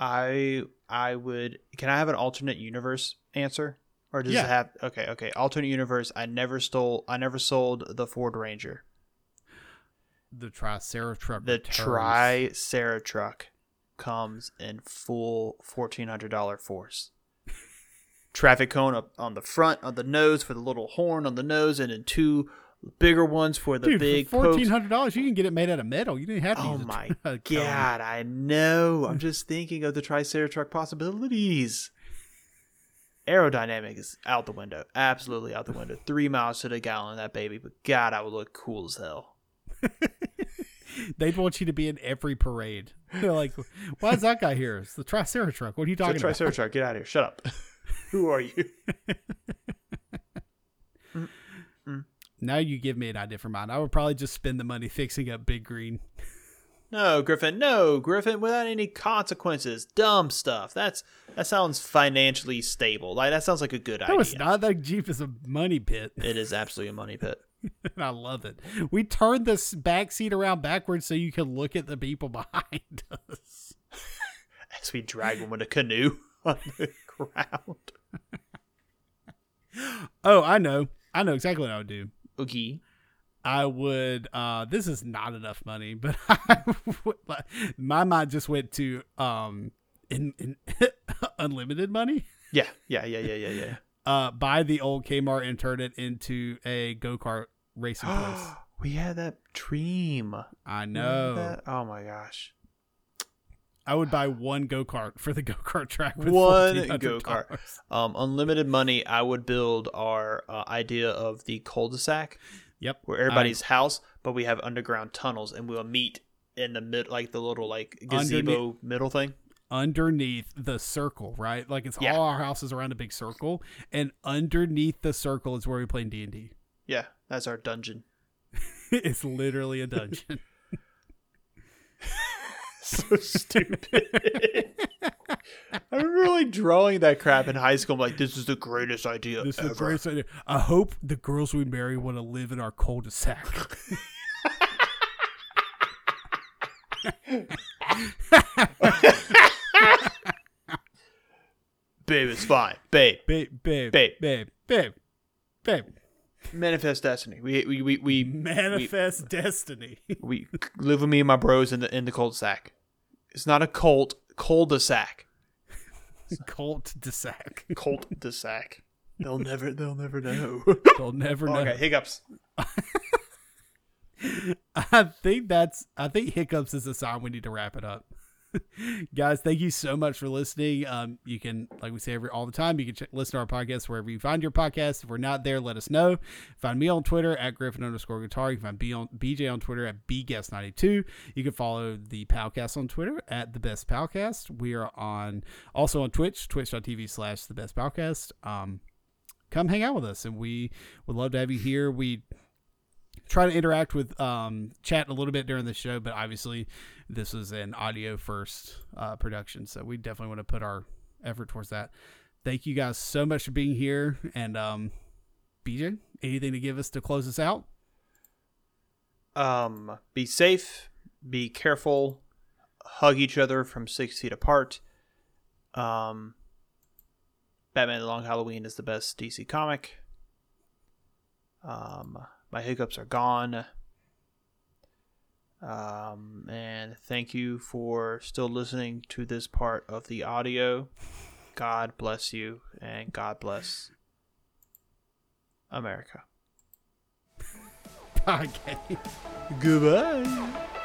I I would. Can I have an alternate universe answer, or does Yeah. it have? Okay. Okay. Alternate universe. I never stole. I never sold the Ford Ranger. The Tricera truck. The returns. Tri Sarah truck comes in full fourteen hundred dollar force. Traffic cone up on the front, on the nose for the little horn on the nose, and then two bigger ones for the Dude, big for fourteen hundred dollars, you can get it made out of metal. You didn't have to. Oh use my tr- a cone. God, I know. I'm just thinking of the Triceratruck possibilities. Aerodynamic is out the window. Absolutely out the window. Three miles to the gallon, that baby. But God, I would look cool as hell. They'd want you to be in every parade. They're like, "Why is that guy here? It's the Tricera truck. What are you talking about?" Triceratruck, get out of here. Shut up. Who are you? Now you give me an idea for mine. I would probably just spend the money fixing up Big Green. No, Griffin. No, Griffin. Without any consequences. Dumb stuff. That's that sounds financially stable. Like that sounds like a good No, idea. it's not. That Jeep is a money pit, It is absolutely a money pit. and I love it. We turned this back seat around backwards so you can look at the people behind us. As we drag them with a canoe on the ground. Oh, I know. I know exactly what I would do. Okay. I would. uh This is not enough money, but would, my mind just went to um in, in unlimited money. Yeah, yeah, yeah, yeah, yeah, yeah. Uh, buy the old Kmart and turn it into a go kart racing place. we had that dream. I know. Oh my gosh. I would buy one go kart for the go kart track. With One $1,400. go-kart. Um, unlimited money. I would build our uh, idea of the cul-de-sac Yep. where everybody's house, but we have underground tunnels, and we'll meet in the mid, like the little like gazebo middle thing. underneath the circle, right? Like it's Yeah. all our houses around a big circle, and underneath the circle is where we play D and D. Yeah, that's our dungeon. It's literally a dungeon. so stupid. I remember really drawing that crap in high school. I'm like, this is the greatest idea this is ever. the greatest idea. I hope the girls we marry want to live in our cul-de-sac. Babe, it's fine. Babe, babe, babe, Babe. babe, babe, babe. manifest destiny. We we we we, Manifest destiny. we live with me and my bros in the in the cul-de-sac. It's not a cult, cul-de-sac. Cult de sac. Cult-de-sac. they'll never. They'll never know. They'll never know. okay, hiccups. I think that's. I think hiccups is a sign we need to wrap it up. Guys, thank you so much for listening. Um, you can, like we say every all the time, you can listen to our podcast wherever you find your podcast. If we're not there, let us know. Find me on Twitter at Griffin underscore guitar. You can find B on, BJ on Twitter at BGuest92. You can follow the Palcast on Twitter at the Best Palcast. We are on also on Twitch, twitch.tv slash the Best Palcast. Um, come hang out with us, and we would love to have you here. We try to interact with um, chat a little bit during the show, but obviously this is an audio first uh, production, so we definitely want to put our effort towards that. Thank you guys so much for being here, and um, BJ, anything to give us to close us out? Um, be safe. Be careful. Hug each other from six feet apart. Um, Batman: The Long Halloween is the best DC comic. Um, my hiccups are gone. Um, and thank you for still listening to this part of the audio. God bless you, and God bless America. Okay. Goodbye.